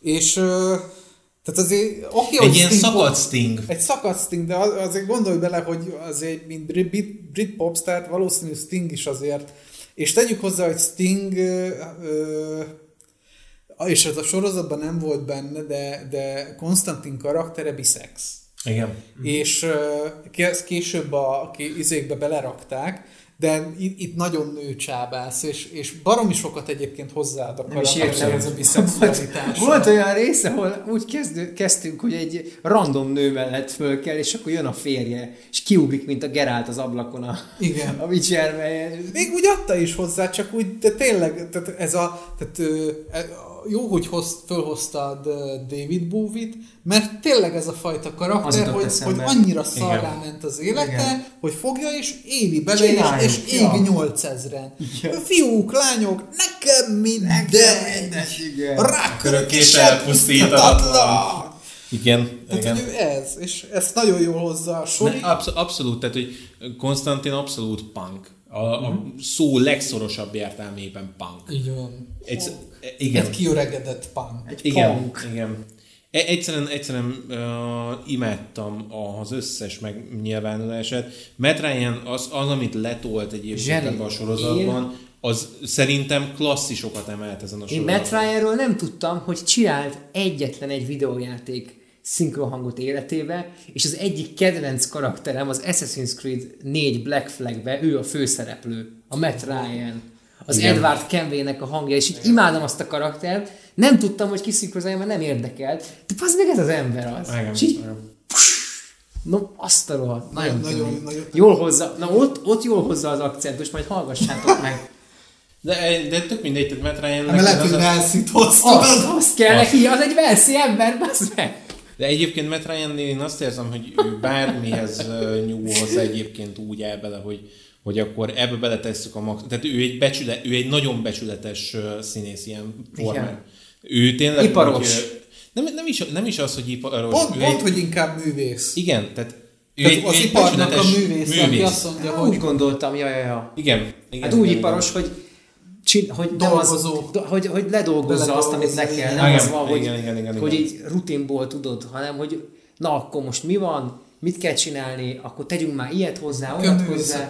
És tehát azért oké, hogy Egy ilyen Sting szakadt Sting. Egy szakadt Sting, de az- azért gondolj bele, hogy azért, mint brit, brit, popstar, valószínű Sting is azért. És tegyük hozzá, hogy Sting ö, ö, és ez a sorozatban nem volt benne, de, de Konstantin karaktere biszex. Igen. és ezt később a izékbe belerakták, de itt, itt nagyon nő csábász, és, és baromi sokat egyébként hozzáad a Nem is értem. ez a volt, biszexualitás. volt olyan része, ahol úgy kezdő, kezdtünk, hogy egy random nő mellett föl kell, és akkor jön a férje, és kiugrik, mint a Gerált az ablakon a, Igen. a Witcherbe. Még úgy adta is hozzá, csak úgy, de tényleg, tehát ez a, tehát, ö, e- jó, hogy hoz, fölhoztad ö, David Bowie-t, mert tényleg ez a fajta karakter, hogy, hogy annyira szarrá Igen. ment az élete, Igen. hogy fogja és éli bele, és, Csináljuk, és ég ja. 8000-en. Fiúk, lányok, nekem mindegy! igen. Rák Örökké is elpusztítatlan. Igen, Tehát, igen. hogy ő ez, és ezt nagyon jól hozza a Sori. Ne, absz- abszolút, tehát hogy Konstantin abszolút punk. A, a szó legszorosabb értelmében punk. Van. Egy, igen. Egy kiöregedett punk. Egy Igen, punk. igen. E- Egyszerűen, egyszerűen uh, imádtam az összes megnyilvánulását. Matt Ryan az, az amit letolt egyébként ebben a sorozatban, az szerintem klasszisokat emelt ezen a Én sorozatban. Matt Ryanről nem tudtam, hogy csinált egyetlen egy videójáték szinkronhangot életébe, és az egyik kedvenc karakterem az Assassin's Creed 4 Black Flagbe, ő a főszereplő, a Matt Ryan. Az Igen. Edward Kenway-nek a hangja, és így imádom azt a karaktert, nem tudtam, hogy kiszinkronizálja, mert nem érdekelt, de az meg ez az ember az. Igen, És így, no, azt a rohadt, nagyon, Nagyon- nagyon, nagyon- Jól hozza, na ott, ott jól hozza az akcentus, majd hallgassátok meg. De, de tök mindegy, tehát Matt Ryan mert lehet, az hogy Velszit hoztad. Azt, azt kell neki, az egy verszi ember, bazd meg. De egyébként Matt Ryan én azt érzem, hogy ő bármihez nyúl hozzá egyébként úgy áll bele, hogy, hogy akkor ebbe beletesszük a max... Tehát ő egy, becsüle, ő egy nagyon becsületes színész ilyen formán. Ő tényleg... Iparos. Úgy, nem, nem, is, nem is az, hogy iparos. Pont, ő pont egy, hogy inkább művész. igen, tehát ő Tehát egy, az egy iparnak a becsületes művész, aki azt mondja, Ja, hogy úgy gondoltam, ja, ja, ja. Igen. igen Hát úgy igen, iparos, hogy csin, hogy, nem az, Dolgozó. do, hogy, hogy ledolgozza azt, amit le Beledolgozza, kell. igen. Nem az Igen, van, hogy, igen, igen, igen, hogy igen. így rutinból tudod, hanem hogy na akkor most mi van, mit kell csinálni, akkor tegyünk már ilyet hozzá, A olyat hozzá.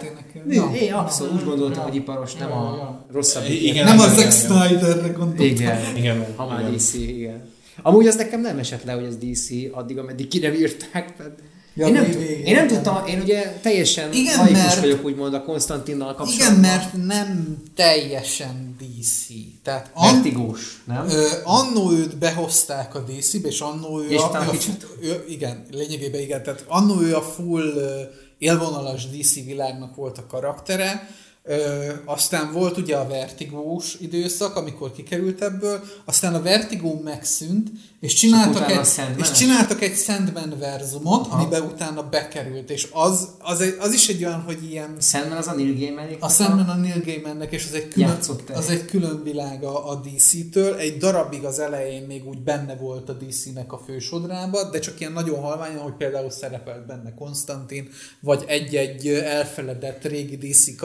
Ja. én abszolút úgy gondoltam, Ja. hogy iparos, nem Ja, a ja. rosszabb. Igen. Nem a Zack. Snyderre gondoltam. Igen. Igen, Ha már igen. DC, igen. Amúgy az nekem nem esett le, hogy ez DC addig, ameddig ki nem írták. Tehát Ja, én, nem, végén, én nem tudtam, én ugye teljesen Igen, mert- vagyok úgymond a Konstantinnal kapcsolatban. Igen, mert nem teljesen DC. Tehát an, Vertigós, nem? ö, annó őt behozták a DC-be, és annó ő És a, ő a kicsit- ő, igen, lényegében igen, tehát annó ő a full élvonalas DC világnak volt a karaktere, Ö, aztán volt ugye a vertigós időszak, amikor kikerült ebből, aztán a vertigó megszűnt, és csináltak, egy, és csináltak egy Sandman verzumot, amiben utána bekerült, és az, az, egy, az is egy olyan, hogy ilyen Sandman az a Neil Gaimanék. a Sandman a Neil Gaimannek, és az egy külön, az egy külön világ a, a DC-től. Egy darabig az elején még úgy benne volt a DC-nek a fősodrába, de csak ilyen nagyon halványan, hogy például szerepelt benne Konstantin, vagy egy-egy elfeledett régi DC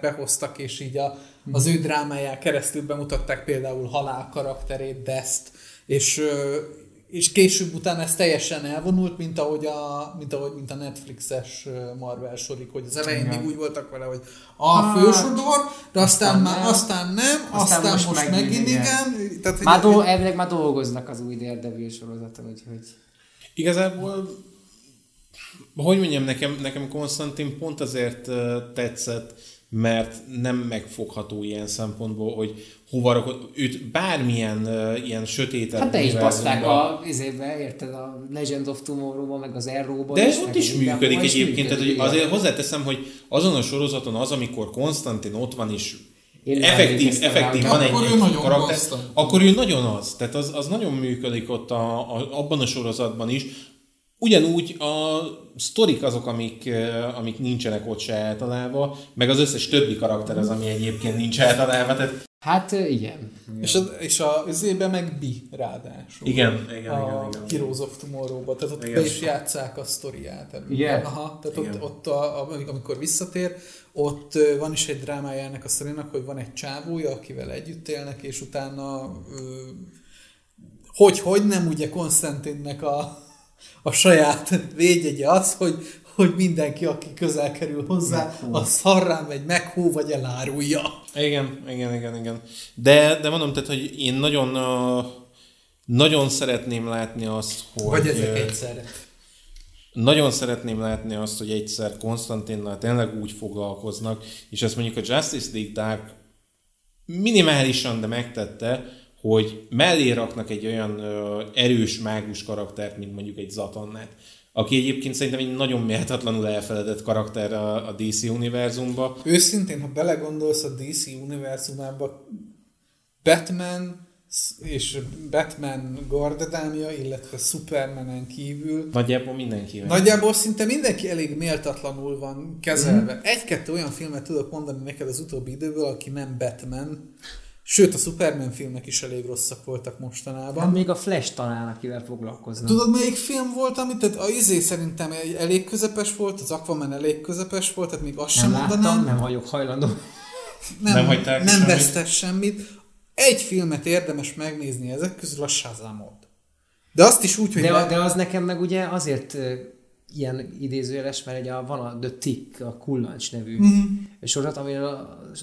behoztak, és így a, az ő drámáján keresztül bemutatták például halál karakterét, Dest, és és később utána ez teljesen elvonult, mint ahogy a, mint ahogy, mint a Netflixes Marvel sorik, hogy az elején Igen. még úgy voltak vele, hogy a Ah, fősodor, de aztán, aztán már, nem. aztán nem, aztán, Aztán most most, megint megint igen. igen. Tehát, Már do, elvileg már dolgoznak az új Daredevil sorozaton, úgyhogy... Igazából, hogy mondjam, nekem, nekem Konstantin pont azért tetszett, mert nem megfogható ilyen szempontból, hogy hova rakod, őt bármilyen uh, ilyen sötétebb Hát be is baszták a, izébe, érted, a Legend of Tomorrow-ban, meg az Arrow-ban De is, ott is működik egyébként, tehát hogy azért hozzáteszem, hogy azon a sorozaton az, amikor Konstantin ott van is Én effektív, effektív van egy, akkor ő egy nagyon karakter, akkor ő nagyon az. Tehát az, az nagyon működik ott a, a, abban a sorozatban is. Ugyanúgy a sztorik azok, amik, eh, amik nincsenek ott se eltalálva, meg az összes többi karakter az, ami egyébként nincs eltalálva. Tehát Hát ö, igen. És, az, és a üzébe meg Bi ráadásul. igen, igen, a igen, igen. Heroes of Tomorrow-ba, tehát ott Igen. be is játszák a sztoriát. ebből. Igen? Aha, tehát Igen. ott, ott a, a, amikor visszatér, ott ö, van is egy drámája ennek a sztorinak, hogy van egy csávója, akivel együtt élnek, és utána ö, hogy, hogy nem ugye Konstantinnek a, a saját védjegye az, hogy, hogy mindenki, aki közel kerül hozzá, Meghó. az szarrá megy, meghó vagy elárulja. Igen, igen, igen, igen. De, de mondom, tehát, hogy én nagyon, nagyon szeretném látni azt, hogy... Vagy ezek egyszerre. Nagyon szeretném látni azt, hogy egyszer Konstantinnal tényleg úgy foglalkoznak, és ezt mondjuk a Justice League Dark minimálisan, de megtette, hogy mellé raknak egy olyan ö, erős mágus karaktert, mint mondjuk egy Zatannát, aki egyébként szerintem egy nagyon méltatlanul elfeledett karakter a, a DC univerzumba. Őszintén, ha belegondolsz a DC univerzumába, Batman és Batman gardadámja, illetve Supermanen kívül Nagyjából mindenki. Nagyjából szinte mindenki elég méltatlanul van kezelve. Mm. Egy-kettő olyan filmet tudok mondani neked az utóbbi időből, aki nem Batman. Sőt, a Superman filmek is elég rosszak voltak mostanában. Hát még a Flash talán, akivel foglalkoznak. Tudod, melyik film volt, amit tehát a izé szerintem elég közepes volt, az Aquaman elég közepes volt, tehát még azt nem sem láttam, mondanám. nem vagyok hajlandó. nem, Nem hagyták nem semmit? vesztes semmit. Egy filmet érdemes megnézni ezek közül, a Shazamot. De azt is úgy, hogy... De, le- de az nekem meg ugye azért ilyen idézőjeles, mert ugye a, van a The Tick, a Kullancs nevű Mhm. mm-hmm. sorozat, amire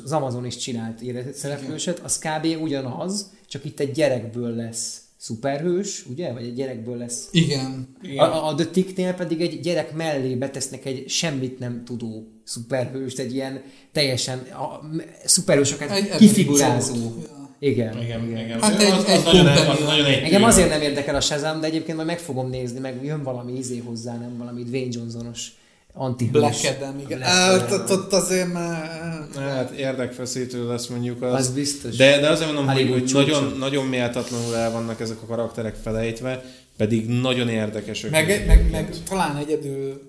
az Amazon is csinált élet szereplőset, az kb. ugyanaz, csak itt egy gyerekből lesz szuperhős, ugye? Vagy egy gyerekből lesz Igen. A, a, a The Ticknél pedig egy gyerek mellé betesznek egy semmit nem tudó szuperhőst, egy ilyen teljesen a, szuperhősöket Egy kifigurázó. Ja. Igen, Igen, igen. igen. Hát az, egy- az, egy nagyon, company. az nagyon egy Engem azért nem érdekel a Shazam, de egyébként majd meg fogom nézni, meg jön valami izé hozzá, nem valami Dwayne Johnsonos antihős. Black Adam, igen. Adam. ott, azért már... Hát érdekfeszítő lesz mondjuk az. Az biztos. De, de azért mondom, hogy, Hollywood hogy nagyon, nagyon méltatlanul el vannak ezek a karakterek felejtve, pedig nagyon érdekesek. Meg, meg, meg talán egyedül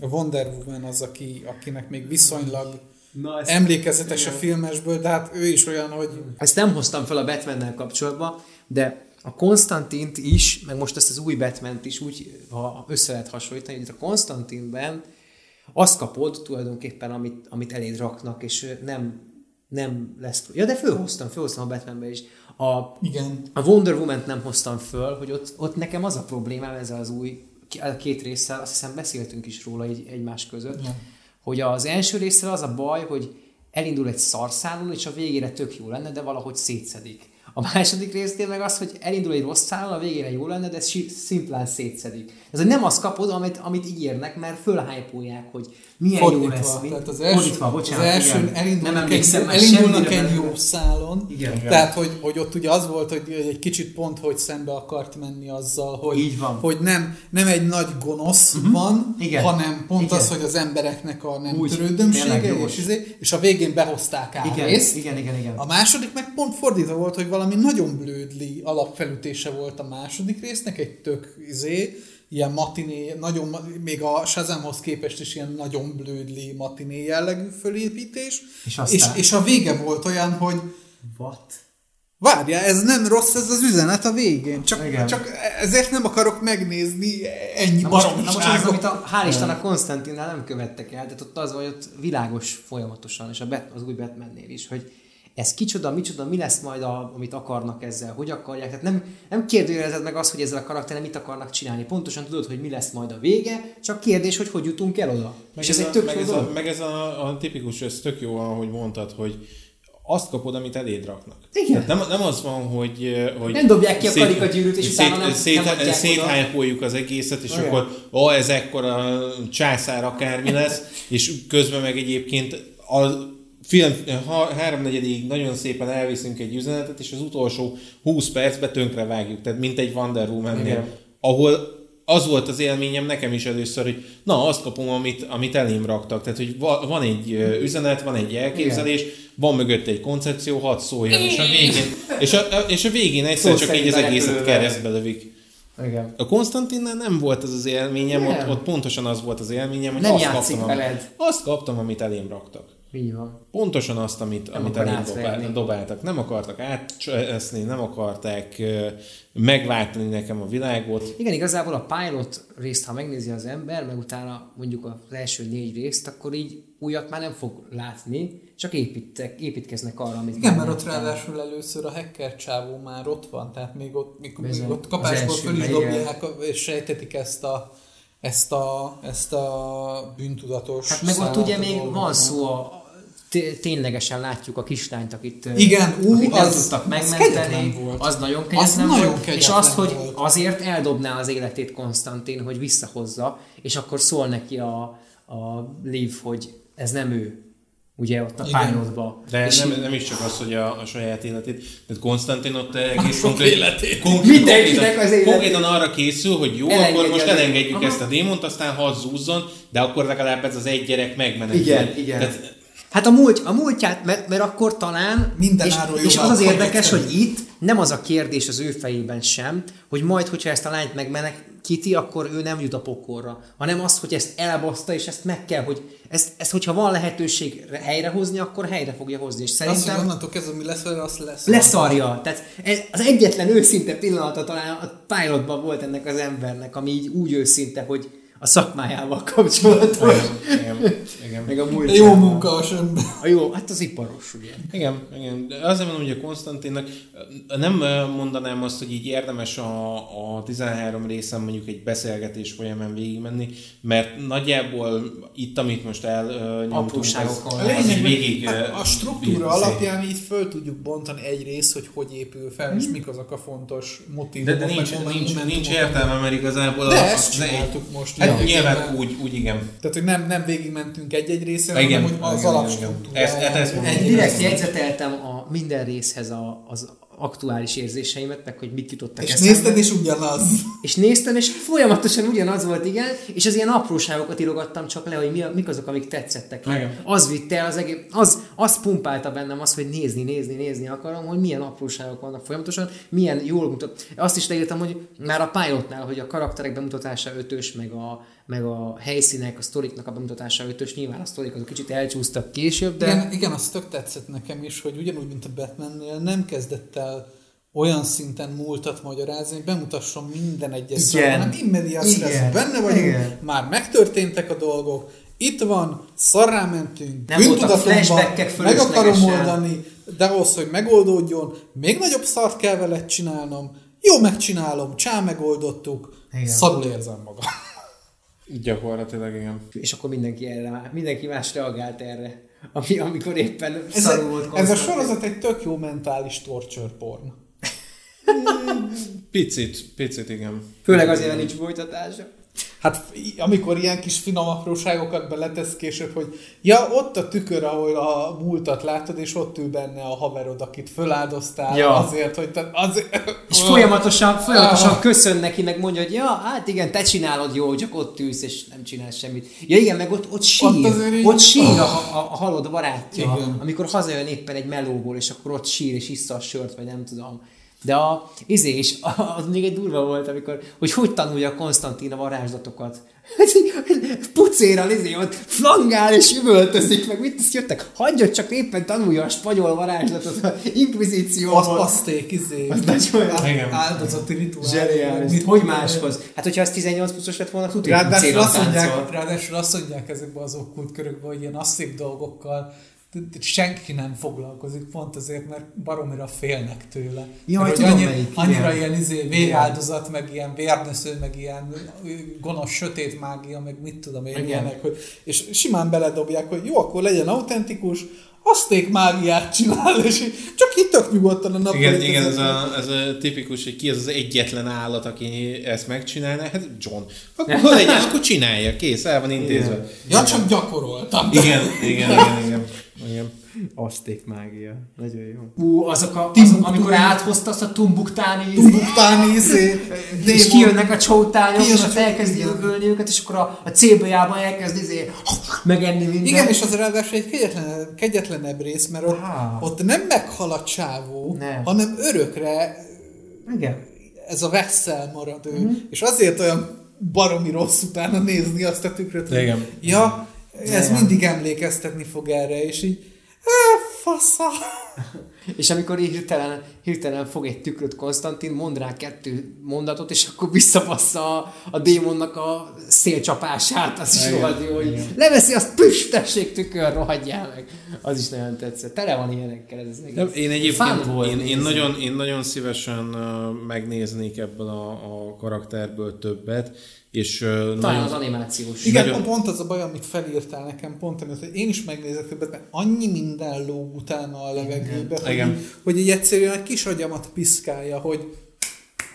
Wonder Woman az, aki, akinek még viszonylag Na, ezt, emlékezetes a filmesből, de hát ő is olyan, hogy ezt nem hoztam fel a Batman-nel kapcsolatban, de a Konstantint is, meg most ezt az új Batman-t is úgy, ha össze lehet hasonlítani, hogy itt a Konstantinben azt kapod tulajdonképpen, amit, amit eléd raknak, és nem, nem lesz... Ja, de fölhoztam, fölhoztam a Batmanbe is. A, igen, a Wonder woman nem hoztam föl, hogy ott, ott nekem az a problémám ezzel az új a két résszel, azt hiszem beszéltünk is róla egy, egymás között, Ja. Hogy az első résszel az a baj, hogy elindul egy szarszálon, és a végére tök jó lenne, de valahogy szétszedik. A második résznél meg az, hogy elindul egy rossz szálon, a végére jó lenne, de szimplán szétszedik. Ez hogy nem azt kapod, amit, amit ígérnek, mert fölhájpolják, hogy milyen jó fordítva. lesz. Mi- Tehát az első, fordítva, bocsánat, az első igen. nem elindulnak, egy, elindulnak egy jó szálon. Igen. Tehát, hogy, hogy ott ugye az volt, hogy egy kicsit pont, hogy szembe akart menni azzal, hogy, Így van. hogy nem, nem egy nagy gonosz uh-huh. van, Igen. hanem pont Igen. az, hogy az embereknek a nem Úgy, törődömsége, és, izé, és a végén behozták át Igen, részt. igen, igen, igen. A második meg pont fordítva volt, hogy valami nagyon blödli alapfelütése volt a második résznek, egy tök izé, ilyen matiné, nagyon, még a Shazamhoz képest is ilyen nagyon blödli matiné jellegű fölépítés. És aztán? és, és a vége volt olyan, hogy What? várjál, ez nem rossz ez az üzenet a végén, csak, Igen. csak ezért nem akarok megnézni ennyi Na most, na most az, amit a, hál' Isten a Konstantinnál nem követtek el, de ott az, hogy ott világos folyamatosan, és a Bet, az új Batmannél is, hogy ez kicsoda, micsoda, mi lesz majd, a, amit akarnak ezzel, hogy akarják. Tehát nem, nem kérdőjelezed meg azt, hogy ezzel a karakterrel mit akarnak csinálni. Pontosan tudod, hogy mi lesz majd a vége, csak kérdés, hogy hogy jutunk el oda. Meg és ez, ez, egy a, tök meg ez, a, meg ez a, a tipikus, ez tök jó, ahogy mondtad, hogy azt kapod, amit eléd raknak. Igen. Tehát Nem, nem az van, hogy... hogy Nem dobják ki a karikagyűrűt, és utána nem- szét, nem adják az egészet, és Olyan. akkor ó, ez ekkora császár akármi lesz, és közben meg egyébként a film ha, háromnegyedig nagyon szépen elviszünk egy üzenetet, és az utolsó 20 percben tönkre vágjuk, tehát mint egy Wonder woman Igen. ahol az volt az élményem nekem is először, hogy na, azt kapom, amit, amit elém raktak. Tehát, hogy va- van egy ö, üzenet, van egy elképzelés, van mögötte egy koncepció, hadd szóljon, és a végén, és a, és a végén egyszer Szó csak így az egészet keresztbe lövik. Igen. A Konstantinnál nem volt ez az élményem, ott, Nem. ott pontosan az volt az élményem, hogy Nem azt kaptam, amit, veled. azt kaptam, amit elém raktak. Így van. Pontosan azt, amit, amit elém átverni. dobál, dobáltak. Nem akartak átcseszni, nem akarták megváltani nekem a világot. Igen, igazából a pilot részt, ha megnézi az ember, meg utána mondjuk az első négy részt, akkor így újat már nem fog látni, csak építek, építkeznek arra, amit Igen, mert ott ráadásul először a hacker csávó már ott van, tehát még ott, még, még Bizony. ott kapásból föl is dobják, és sejtetik ezt a, ezt a, ezt a bűntudatos Hát meg ott ugye a még van szó a ténylegesen látjuk a kislányt, akit, Igen, ú, akit nem az- tudtak az megmenteni, kegyetlen volt. az nagyon Az kegyetlen nagyon volt, és kegyetlen azt, hogy volt. azért eldobná az életét Konstantin, hogy visszahozza, és akkor szól neki a, a Liv, hogy ez nem ő, ugye ott a pilotba. De és nem, nem is csak az, hogy a, a saját életét. Tehát Konstantin ott egész sok konkrét, életét. konkrét- Mindenkinek az életét. Konkrétan arra készül, hogy jó, Elengedje akkor most az- elengedjük Aha. ezt a démont, aztán hadd zúzzon, de akkor legalább ez az egy gyerek megmenekül. Igen, igen. Tehát, Hát a, múlt, a múltját, mert, mert akkor talán, Minden és, és az az érdekes, hogy itt nem az a kérdés az ő fejében sem, hogy majd, hogyha ezt a lányt megmenekíti, akkor ő nem jut a pokorra, hanem az, hogy ezt elbaszta, és ezt meg kell, hogy ezt, ezt hogyha van lehetőség helyrehozni, akkor helyre fogja hozni. És Azt, hogy szerintem onnantól kezdve mi lesz vele, az lesz. leszarja. Tehát ez az egyetlen őszinte pillanata talán a pilotban volt ennek az embernek, ami így úgy őszinte, hogy a szakmájával kapcsolatos. Igen. Meg a múlt. De jó munkás ember. A jó, hát az iparos, ugye. Igen, igen. De azért mondom, hogy a Konstantinnak nem mondanám azt, hogy így érdemes a, a 13 részen mondjuk egy beszélgetés folyamán végigmenni, mert nagyjából itt, amit most elnyomtunk, Apróságokon. A lényeg, végig... hát a struktúra alapján így föl tudjuk bontani egy rész, hogy hogy épül fel, és mik azok a fontos De, motívumok. de nincs, meg nincs, nincs amik- értelme, mert igazából De a- ezt egy- csináltuk most. Hát nyilván úgy, úgy igen. Tehát, hogy nem, nem végigmentünk egy-egy részen, Igen, hanem hogy az igen, alapstruktúráját. igen. Ezt- direkt jegyzeteltem a minden részhez a, az aktuális érzéseimet, meg hogy mit jutottak És eszembe. nézted, és ugyanaz. És néztem, és folyamatosan ugyanaz volt, igen, és az ilyen apróságokat írogattam csak le, hogy mi, mik azok, amik tetszettek. Igen. Az vitte el az egész, az, az pumpálta bennem az, hogy nézni, nézni, nézni akarom, hogy milyen apróságok vannak folyamatosan, milyen jól mutat. Azt is leírtam, hogy már a pilotnál, hogy a karakterek bemutatása ötös, meg a, meg a helyszínek, a sztoriknak a bemutatása ötös, nyilván a sztorik azok kicsit elcsúsztak később, de... Igen, igen, az tök tetszett nekem is, hogy ugyanúgy, mint a Batmannél nem kezdett el olyan szinten múltat magyarázni, hogy bemutasson minden egyes szóval, hanem immediately Igen. benne vagyunk, Igen. már megtörténtek a dolgok, itt van, szarrá mentünk, Nem flashbackek meg akarom oldani, de ahhoz, hogy megoldódjon, még nagyobb szart kell vele csinálnom, jó megcsinálom, csá megoldottuk, Igen. szarul érzem magam. Gyakorlatilag igen. És akkor mindenki erre, mindenki más reagált erre, ami, amikor éppen Ez, szarul volt ez a sorozat egy tök jó mentális torture porn. Picit, picit igen. Főleg azért, mert nincs folytatása. Hát amikor ilyen kis finom apróságokat beletesz később, hogy ja, ott a tükör, ahol a múltat látod, és ott ül benne a haverod, akit föláldoztál Ja. azért, hogy te, azért... És folyamatosan, folyamatosan Ah. köszön neki, meg mondja, hogy ja, hát igen, te csinálod jó, csak ott ülsz, és nem csinálsz semmit. Ja igen, meg ott, ott sír, Ott így- ott sír a, a, a halott barátja, Igen. amikor hazajön éppen egy melóból, és akkor ott sír, és issza a sört, vagy nem tudom. De a, izé is, az még egy durva volt, amikor, hogy hogy tanulja Konstantin a varázslatokat. Pucéral izé, ott flangál és üvöltözik, meg mit ezt jöttek? Hagyja csak éppen tanulja a spanyol varázslatot, a Az inkvizícióból. aszték, izé, Az nagyon áldozati rituál. Zseniális. Mit- Hogy máshoz? Hát, hogyha az 18 pluszos lett volna, tudja, hogy Ráadásul azt, mondják, ráadásul azt mondják ezekben az okkult körökben, hogy ilyen asszép dolgokkal senki nem foglalkozik, pont azért, mert baromira félnek tőle. Jaj, mert, tudom hogy annyira, melyik, annyira igen. ilyen izé, véráldozat, meg ilyen vérnesző, meg ilyen gonosz sötét mágia, meg mit tudom én Igen. ilyenek, hogy, és simán beledobják, hogy jó, akkor legyen autentikus, azték mágiát csinál, és csak itt tök nyugodtan a nap. Igen, igen ez, a, ez a tipikus, hogy ki az az egyetlen állat, aki ezt megcsinálná, hát John. Akkor legyen, akkor csinálja, kész, el van intézve. Ja, csak gyakoroltam. Igen, igen, igen, igen. igen. Azték mágia. Nagyon jó. Ú, azok, a, azok amikor áthozta azt a tumbuktáni Tumbuktáni izé, és kijönnek a csótányok, és ott elkezdi csótány. ölni őket, és akkor a, a célbajában elkezd izé, megenni mindent. Igen, és az ráadásul egy kegyetlen, kegyetlenebb rész, mert ott, Ah. ott nem meghal a csávó, Nem. hanem örökre Igen. ez a vesszel marad ő. Mm-hmm. És azért olyan baromi rossz utána nézni azt a tükröt, Igen. ja, ez mindig emlékeztetni fog erre, és így "Á, fasza. És amikor így hirtelen, hirtelen fog egy tükröt Konstantin, mond rá kettő mondatot, és akkor visszapassza a, a démonnak a szélcsapását, az is rohadt jó, hogy leveszi azt, püss, tessék tükör, rohadjál meg. Az is nagyon tetszett. Tele van ilyenekkel ez az egész. Nem, én egyébként, volt én, én, nagyon, én nagyon szívesen megnéznék ebből a, a karakterből többet, és Talán nagyon, az animációs. Igen, Nagyon- pont az a baj, amit felírtál nekem, pont amit, hogy én is megnézek többet, mert annyi minden lóg utána a levegőbe, hogy, Igen. így, hogy így egyszerűen a kis agyamat piszkálja, hogy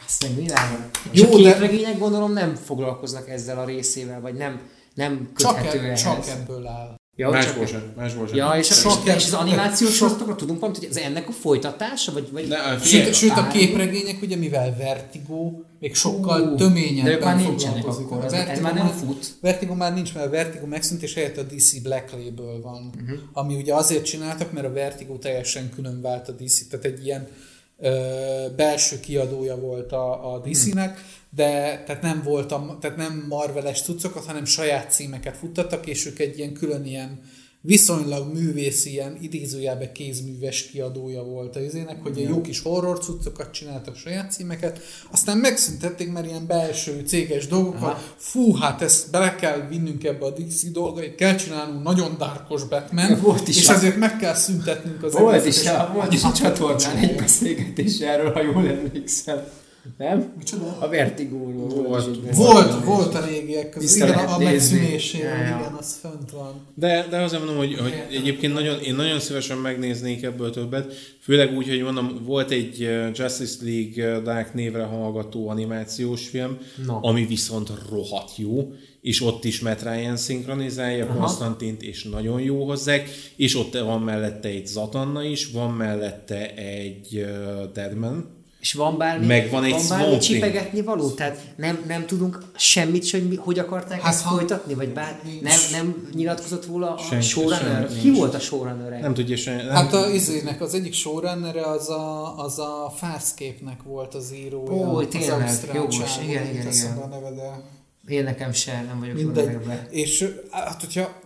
Azt meg világon. Jó, És a de- képregények gondolom nem foglalkoznak ezzel a részével, vagy nem, nem csak, köthető eb, ehhez. csak ebből áll. Ja, másból csak- sem, másból sem. Ja, és, Sok és, és az ebb- animációs sorozatokra tudunk valamit, hogy ez ennek a folytatása, vagy, vagy De, figyelj, Sőt, sőt, a képregények, ugye mivel Vertigo, még sokkal Ú, De ők töményebben már nincsenek akkor, A ez, ez Vertigo már nem fut. Vertigo már nincs, mert a Vertigo megszűnt, és helyett a DC Black Label van. Mhm. Uh-huh. Ami ugye azért csináltak, mert a Vertigo teljesen külön vált a DC, tehát egy ilyen ö, belső kiadója volt a, a DC-nek, de tehát nem voltam, tehát nem Marveles cuccokat, hanem saját címeket futtattak, és ők egy ilyen külön ilyen viszonylag művész, ilyen idézőjelbe kézműves kiadója volt az izének, hogy ja. jó kis horror cuccokat csináltak saját címeket, aztán megszüntették, mert ilyen belső céges dolgokat, fú, hát ezt bele kell vinnünk ebbe a DC dolgait, kell csinálnunk nagyon dárkos Batman, Volt is és a- ezért meg kell szüntetnünk az Volt egészet, is, a, volt is a csatornán egy beszélgetés erről, ha jól emlékszem. Nem? Micsoda? A Vertigóról volt. Volt. Volt, volt a régiek között, igen, a ja. igen, az fönt van. De, de azért mondom, hogy, hogy egyébként nagyon, én nagyon szívesen megnéznék ebből többet, főleg úgy, hogy mondom, volt egy uh, Justice League uh, Dark névre hallgató animációs film, No. ami viszont rohadt jó, és ott is Matt Ryan szinkronizálja Aha. Konstantint, és nagyon jó hozzák, és ott van mellette egy Zatanna is, van mellette egy uh, Deadman, És van bármi, Meg van egy van bármi csipegetni való? Tehát nem, nem tudunk semmit se, hogy mi, hogy akarták Hát ezt ha- folytatni? Vagy bár nincs. nem, nem nyilatkozott volna a Senki- showrunner? semmi Ki volt a showrunner? nem tudja se, nem Hát a izének, az egyik showrunnere az a, az a Farscape-nek volt az írója. Ó, az tényleg, ausztrál jogos, igen, igen, igen. a neve, de Én nekem sem, nem vagyok Mindegy. És hát, hogyha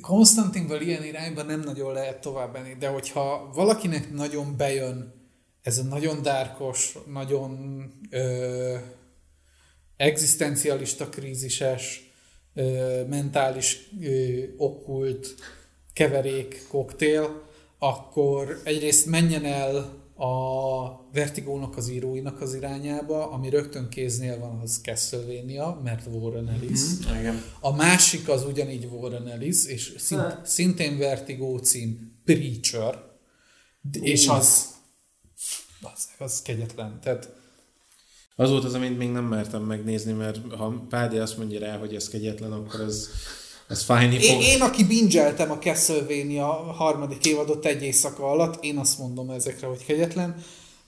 Konstantinból ilyen irányba nem nagyon lehet tovább menni, de hogyha valakinek nagyon bejön ez a nagyon dárkos, nagyon ö, egzisztencialista krízises, ö, mentális ö, okkult keverék, koktél, akkor egyrészt menjen el a Vertigónak az íróinak az irányába, ami rögtön kéznél van, az Castlevania, mert Warren Ellis. Mm-hmm. Igen. A másik az ugyanígy Warren Ellis, és szint, Hát. szintén Vertigo cím Preacher, D- és az, az, kegyetlen. Tehát Az volt az, amit még nem mertem megnézni, mert ha Pádi azt mondja rá, hogy ez kegyetlen, akkor ez, ez fájni én, fog. én, aki bingeltem a Castlevania harmadik évadot egy éjszaka alatt, én azt mondom ezekre, hogy kegyetlen.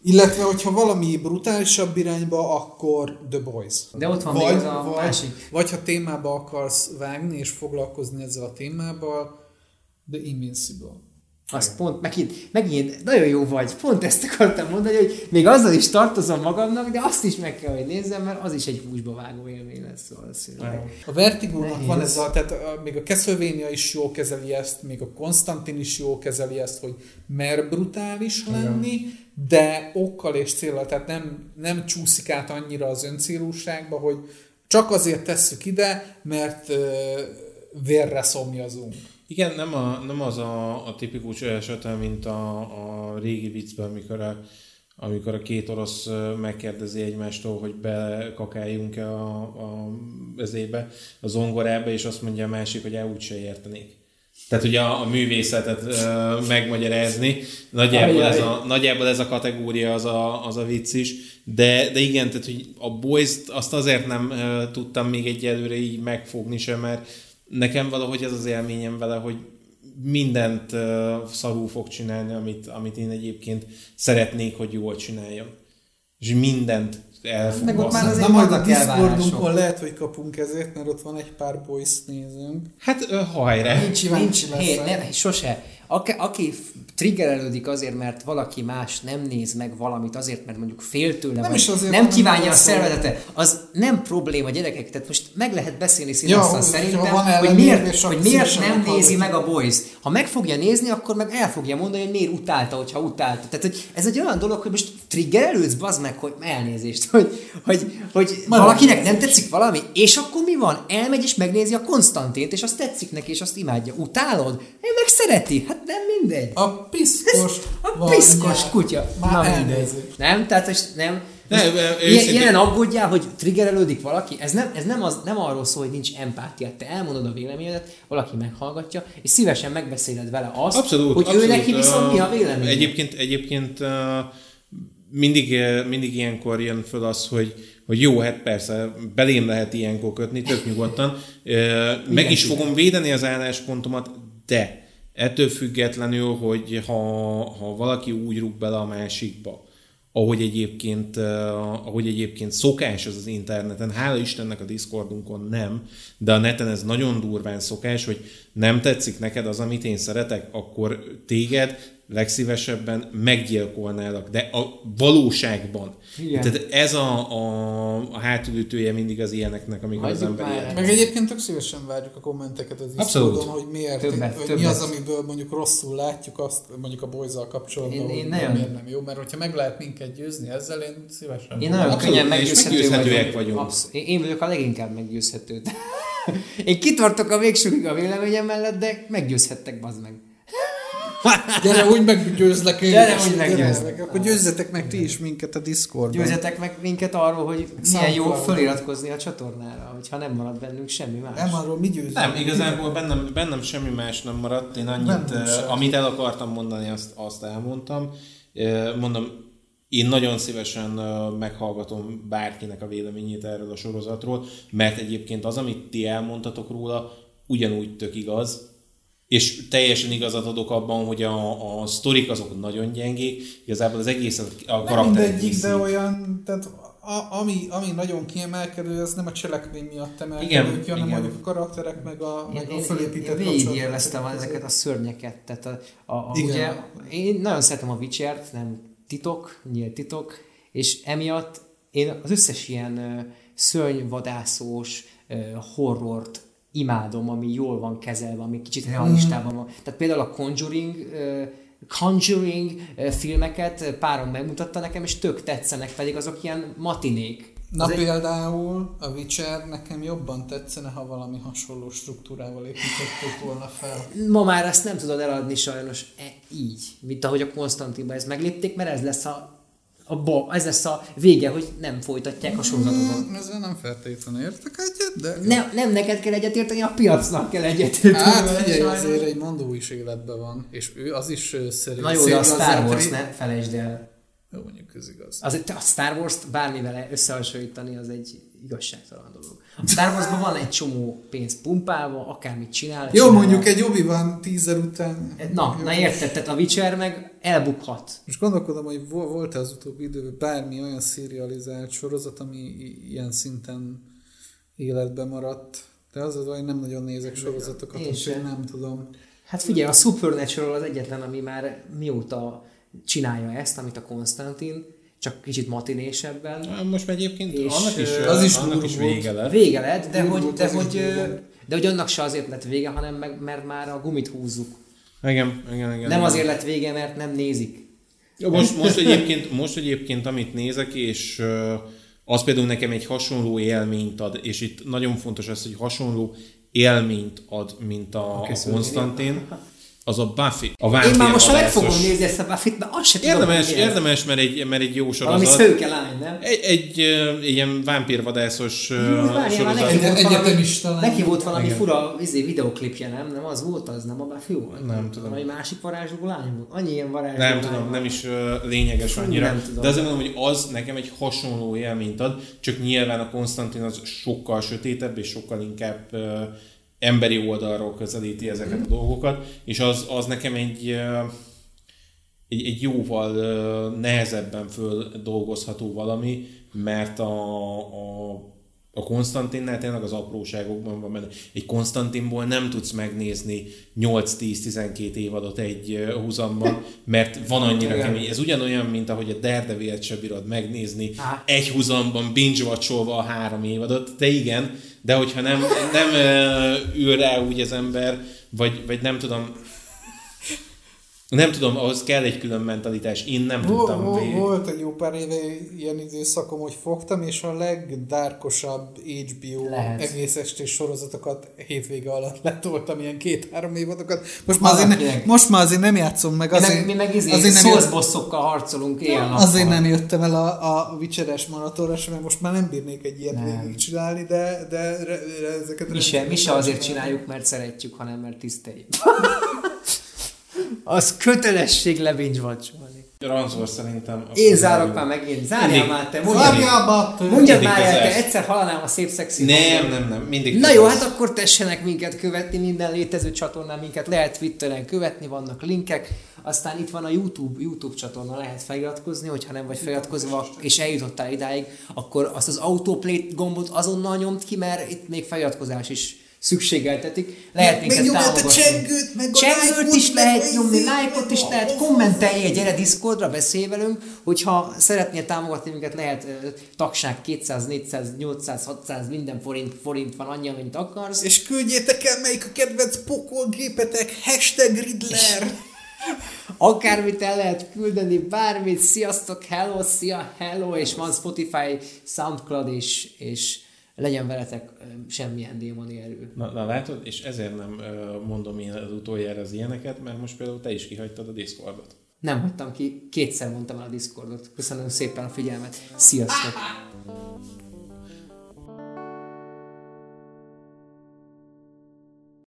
Illetve, hogyha valami brutálisabb irányba, akkor The Boys. De ott van még az a másik. Vagy ha témába akarsz vágni és foglalkozni ezzel a témával, The Invincible. Az pont, megint, megint nagyon jó vagy. Pont ezt akartam mondani, hogy még azzal is tartozom magamnak, de azt is meg kell, hogy nézzem, mert az is egy húsba vágó élmény lesz valószínűleg. A Vertigónak Nehéz. van ez a, tehát a, még a Castlevania is jól kezeli ezt, még a Konstantin is jól kezeli ezt, hogy mer brutális lenni, de okkal és célral, tehát nem, nem csúszik át annyira az öncélúságba, hogy csak azért tesszük ide, mert ö, vérre szomjazunk. Igen, nem, a, nem az a, a tipikus esete, mint a, a régi viccben, amikor a, amikor a két orosz megkérdezi egymástól, hogy bekakáljunk-e a, a ezébe, a zongorába, és azt mondja a másik, hogy el úgyse értenék. Tehát ugye a, a művészetet ö, megmagyarázni, nagyjából ez, a, nagyjából ez a kategória az a, az a vicc is, de, de igen, tehát hogy a boys azt azért nem ö, tudtam még egyelőre így megfogni sem, mert nekem valahogy ez az élményem vele, hogy mindent uh, szarul fog csinálni, amit, amit én egyébként szeretnék, hogy jól csináljon. És mindent el fog Meg ott már azért Na majd a. Discordunkon lehet, hogy kapunk ezért, mert ott van egy pár boys nézőnk. Hát uh, hajrá! Nincs, Kíváncsi nincs, hé, nem, sose. Aki, triggerelődik azért, mert valaki más nem néz meg valamit, azért, mert mondjuk fél tőle, Nem is azért, nem kívánja a szervezete, az nem probléma gyerekek. Tehát most meg lehet beszélni Ja, színhasztal hogy- szerintem, hogy miért, hogy miért nem nézi meg a Boys. Ha meg fogja nézni, akkor meg el fogja mondani, hogy miért utálta, hogyha utálta. Tehát hogy ez egy olyan dolog, hogy most triggerelődsz, bazd meg, hogy elnézést, hogy, hogy, hogy valakinek nem tetszik valami, és akkor mi van? Elmegy és megnézi a Konstantint, és azt tetszik neki, és azt imádja. Utálod? Ő meg szereti. Hát nem mindegy. A piszkos A piszkos kutya. Már Na mindegy. elnézést. Nem? Tehát most nem. Ne, Most ö, ilyen, ilyen aggódjál, hogy triggerelődik valaki, ez nem, ez nem, az, nem arról szól, hogy nincs empátia. Te elmondod a véleményedet, valaki meghallgatja, és szívesen megbeszéled vele azt, Abszolút, hogy abszolút. ő neki viszont mi a Ö, véleménye. Egyébként, egyébként mindig, mindig ilyenkor jön föl az, hogy, hogy jó, hát persze, belém lehet ilyenkor kötni, tök nyugodtan. Meg is fogom védeni az álláspontomat, de ettől függetlenül, hogy ha, ha valaki úgy rúg bele a másikba, ahogy egyébként, uh, ahogy egyébként szokás az az interneten, hála Istennek a Discordunkon nem, de a neten ez nagyon durván szokás, hogy nem tetszik neked az, amit én szeretek, akkor téged legszívesebben meggyilkolnálak, de a valóságban. Igen. Tehát ez a, a, a hátulütője mindig az ilyeneknek, amikor az Hagyjuk ember már. ilyen. Meg egyébként tök szívesen várjuk a kommenteket az Abszolút. Hogy miért, Többet, hogy többet. mi az, amiből mondjuk rosszul látjuk azt, mondjuk a boys kapcsolatban, Én- én nem, nagyon- miért nem jó, mert hogyha meg lehet minket győzni ezzel, én szívesen. Én nagyon Abszolút, könnyen meggyőzhető meggyőzhetőek vagyok. vagyunk. Absz- én vagyok a leginkább meggyőzhető. Én kitartok a végsőkig a véleményem mellett, de meggyőzhettek, bazd meg. Gyere, úgy meggyőzlek én Gyere, úgy meggyőzlek. Akkor győzzetek meg ti is minket a Discordon. Győzzetek meg minket arról, hogy milyen jó Soundcloud. föliratkozni a csatornára, hogyha nem marad bennünk semmi más. Nem arról mi győzünk. Nem, igazából bennem, bennem semmi más nem maradt. Én annyit, eh, amit el akartam mondani, azt, azt elmondtam. Eh, Mondom, én nagyon szívesen eh, meghallgatom bárkinek a véleményét erről a sorozatról, mert egyébként az, amit ti elmondtatok róla, ugyanúgy tök igaz, és teljesen igazat adok abban, hogy a, a sztorik azok nagyon gyengék, igazából az egész a Nem karakterek mindegyik, de olyan, tehát a, ami, ami nagyon kiemelkedő, az nem a cselekmény miatt emelkedő Igen, ki, hanem igen. mondjuk a karakterek, meg a, Én, meg a én, én fölépített végigélveztem kapcsolatok. ezeket a szörnyeket. Tehát a, a, a, Igen. ugye, én nagyon szeretem a Witcher-t, nem titok, nyílt titok, és emiatt én az összes ilyen szörnyvadászós horrort imádom, ami jól van kezelve, ami kicsit realistában van. Tehát például a Conjuring Conjuring filmeket páron megmutatta nekem, és tök tetszenek, pedig azok ilyen matinék. Na egy- például a Witcher nekem jobban tetszene, ha valami hasonló struktúrával építették volna fel. Ma már ezt nem tudod eladni sajnos e, így, mint ahogy a Konstantinban ezt meglépték, mert ez lesz a, a bo, ez lesz a vége, hogy nem folytatják a sorozatokat. Hmm, ezzel nem feltétlenül értek egyet, de... Nem, nem neked kell egyetérteni, a piacnak kell egyetérteni. Hát figyelj, azért egy mondó is életben van, és ő az is szerint. Na jó, de a Star Wars, ne felejtsd el. Jó, mondjuk ez igaz. Az, a Star Wars-t bármivel összehasonlítani, az egy igazságtalan dolog. A Star Warsban van egy csomó pénz pumpálva, akármit csinál. Jó, csinál. mondjuk egy obi van tízer után. Na, na érted, tehát a Witcher meg elbukhat. Most gondolkodom, hogy vo- volt az utóbbi időben bármi olyan szérializált sorozat, ami ilyen szinten életben maradt. De az az, hogy nem nagyon nézek sorozatokat, Én sem. nem tudom. Hát figyelj, a Supernatural az egyetlen, ami már mióta csinálja ezt, amit a Konstantin, csak kicsit matinésebben. Most már egyébként És, annak is, az is annak is vége lett. Vége lett, de hogy, de, hogy, de hogy annak se azért lett vége, hanem meg, mert már a gumit húzzuk. Igen, igen, igen. Nem igen. azért lett vége, mert nem nézik. Ja, Most, most, egyébként, most egyébként, amit nézek, és az például nekem egy hasonló élményt ad, és itt nagyon fontos az, hogy hasonló élményt ad, mint a, a Köszönöm. Konstantin, az a Buffy. A Én már most meg fogom nézni ezt a Buffy-t, mert azt se tudom, Érdemes, ez. érdemes, mert egy, mert egy jó Valami sorozat. szőke lány, nem? Egy, egy ö, ilyen vámpírvadászos sorozat. neki volt, Egy- valami, egyetemista lány. neki volt valami Igen. fura izé, videoklipje, nem? Nem az volt az, nem a Buffy volt? Nem tudom. Valami másik varázsló lány volt? Annyi ilyen varázsló Nem lány tudom, van. nem is lényeges annyira. nem tudom. De azért mondom, hogy az nekem egy hasonló élményt ad, csak nyilván a Konstantin az sokkal sötétebb és sokkal inkább ö, emberi oldalról közelíti ezeket a dolgokat, és az, az nekem egy, egy, egy jóval nehezebben föl dolgozható valami, mert a, a a Konstantinnál tényleg az apróságokban van benne. Egy Konstantinból nem tudsz megnézni 8-10-12 évadot egy húzamban, mert van annyira Igen. kemény. Ez ugyanolyan, mint ahogy a Daredevil-t se bírod megnézni egy húzamban binge a három évadot, de igen, de hogyha nem, nem ül rá úgy az ember, vagy, vagy nem tudom, nem tudom, ahhoz kell egy külön mentalitás. Én nem Vol- tudtam vol- végig. Volt egy jó pár éve ilyen időszakom, hogy fogtam, és a legdárkosabb HBO Lehet. egész estés sorozatokat hétvége alatt letoltam, ilyen két-három évadokat. Most már, azért, ne, most már azért nem játszom meg, Mi azért, meg, mi meg izé, azért, nem, harcolunk éjjel azért nem jöttem el a, a Witcheres maratonra sem, mert most már nem bírnék egy ilyet Nem. végig csinálni, de, de re, re, ezeket... Mi se, mi se azért csináljuk, mert szeretjük, hanem mert tiszteljük. az kötelesség lebincs vacsolni. Ranzor szerintem... Én zárok már megint. Zárjál Mindig. már te, mondjad, Zárjál te! mondjad már el, te egyszer hallanám a szép szexi Nem, nem, nem, mindig Na jó, hát akkor tessenek minket követni, minden létező csatornán minket lehet Twitteren követni, vannak linkek, aztán itt van a YouTube, YouTube csatorna, lehet feliratkozni, hogyha nem vagy feliratkozva, és eljutottál idáig, akkor azt az autoplay gombot azonnal nyomd ki, mert itt még feliratkozás is szükségeltetik. Lehet Még minket nyomjad a támogatni. csengőt, meg a Csengőt is meg lehet nyomni, lájkot is meg lehet, kommenteljél, gyere Discordra, beszélj velünk, hogyha szeretnél támogatni minket, lehet ö, tagság 200, 400, 800, 600, minden forint, forint van annyi, amennyit akarsz. És küldjétek el, melyik a kedvenc pokolgépetek, hashtag Riddler! Akármit el lehet küldeni, bármit, sziasztok, hello, szia, hello, és van Spotify, Soundcloud, és, és legyen veletek semmilyen démoni erő. Na, na látod, és ezért nem mondom én az utoljára az ilyeneket, mert most például te is kihagytad a Discordot. Nem hagytam ki, kétszer mondtam el a Discordot. Köszönöm szépen a figyelmet. Sziasztok!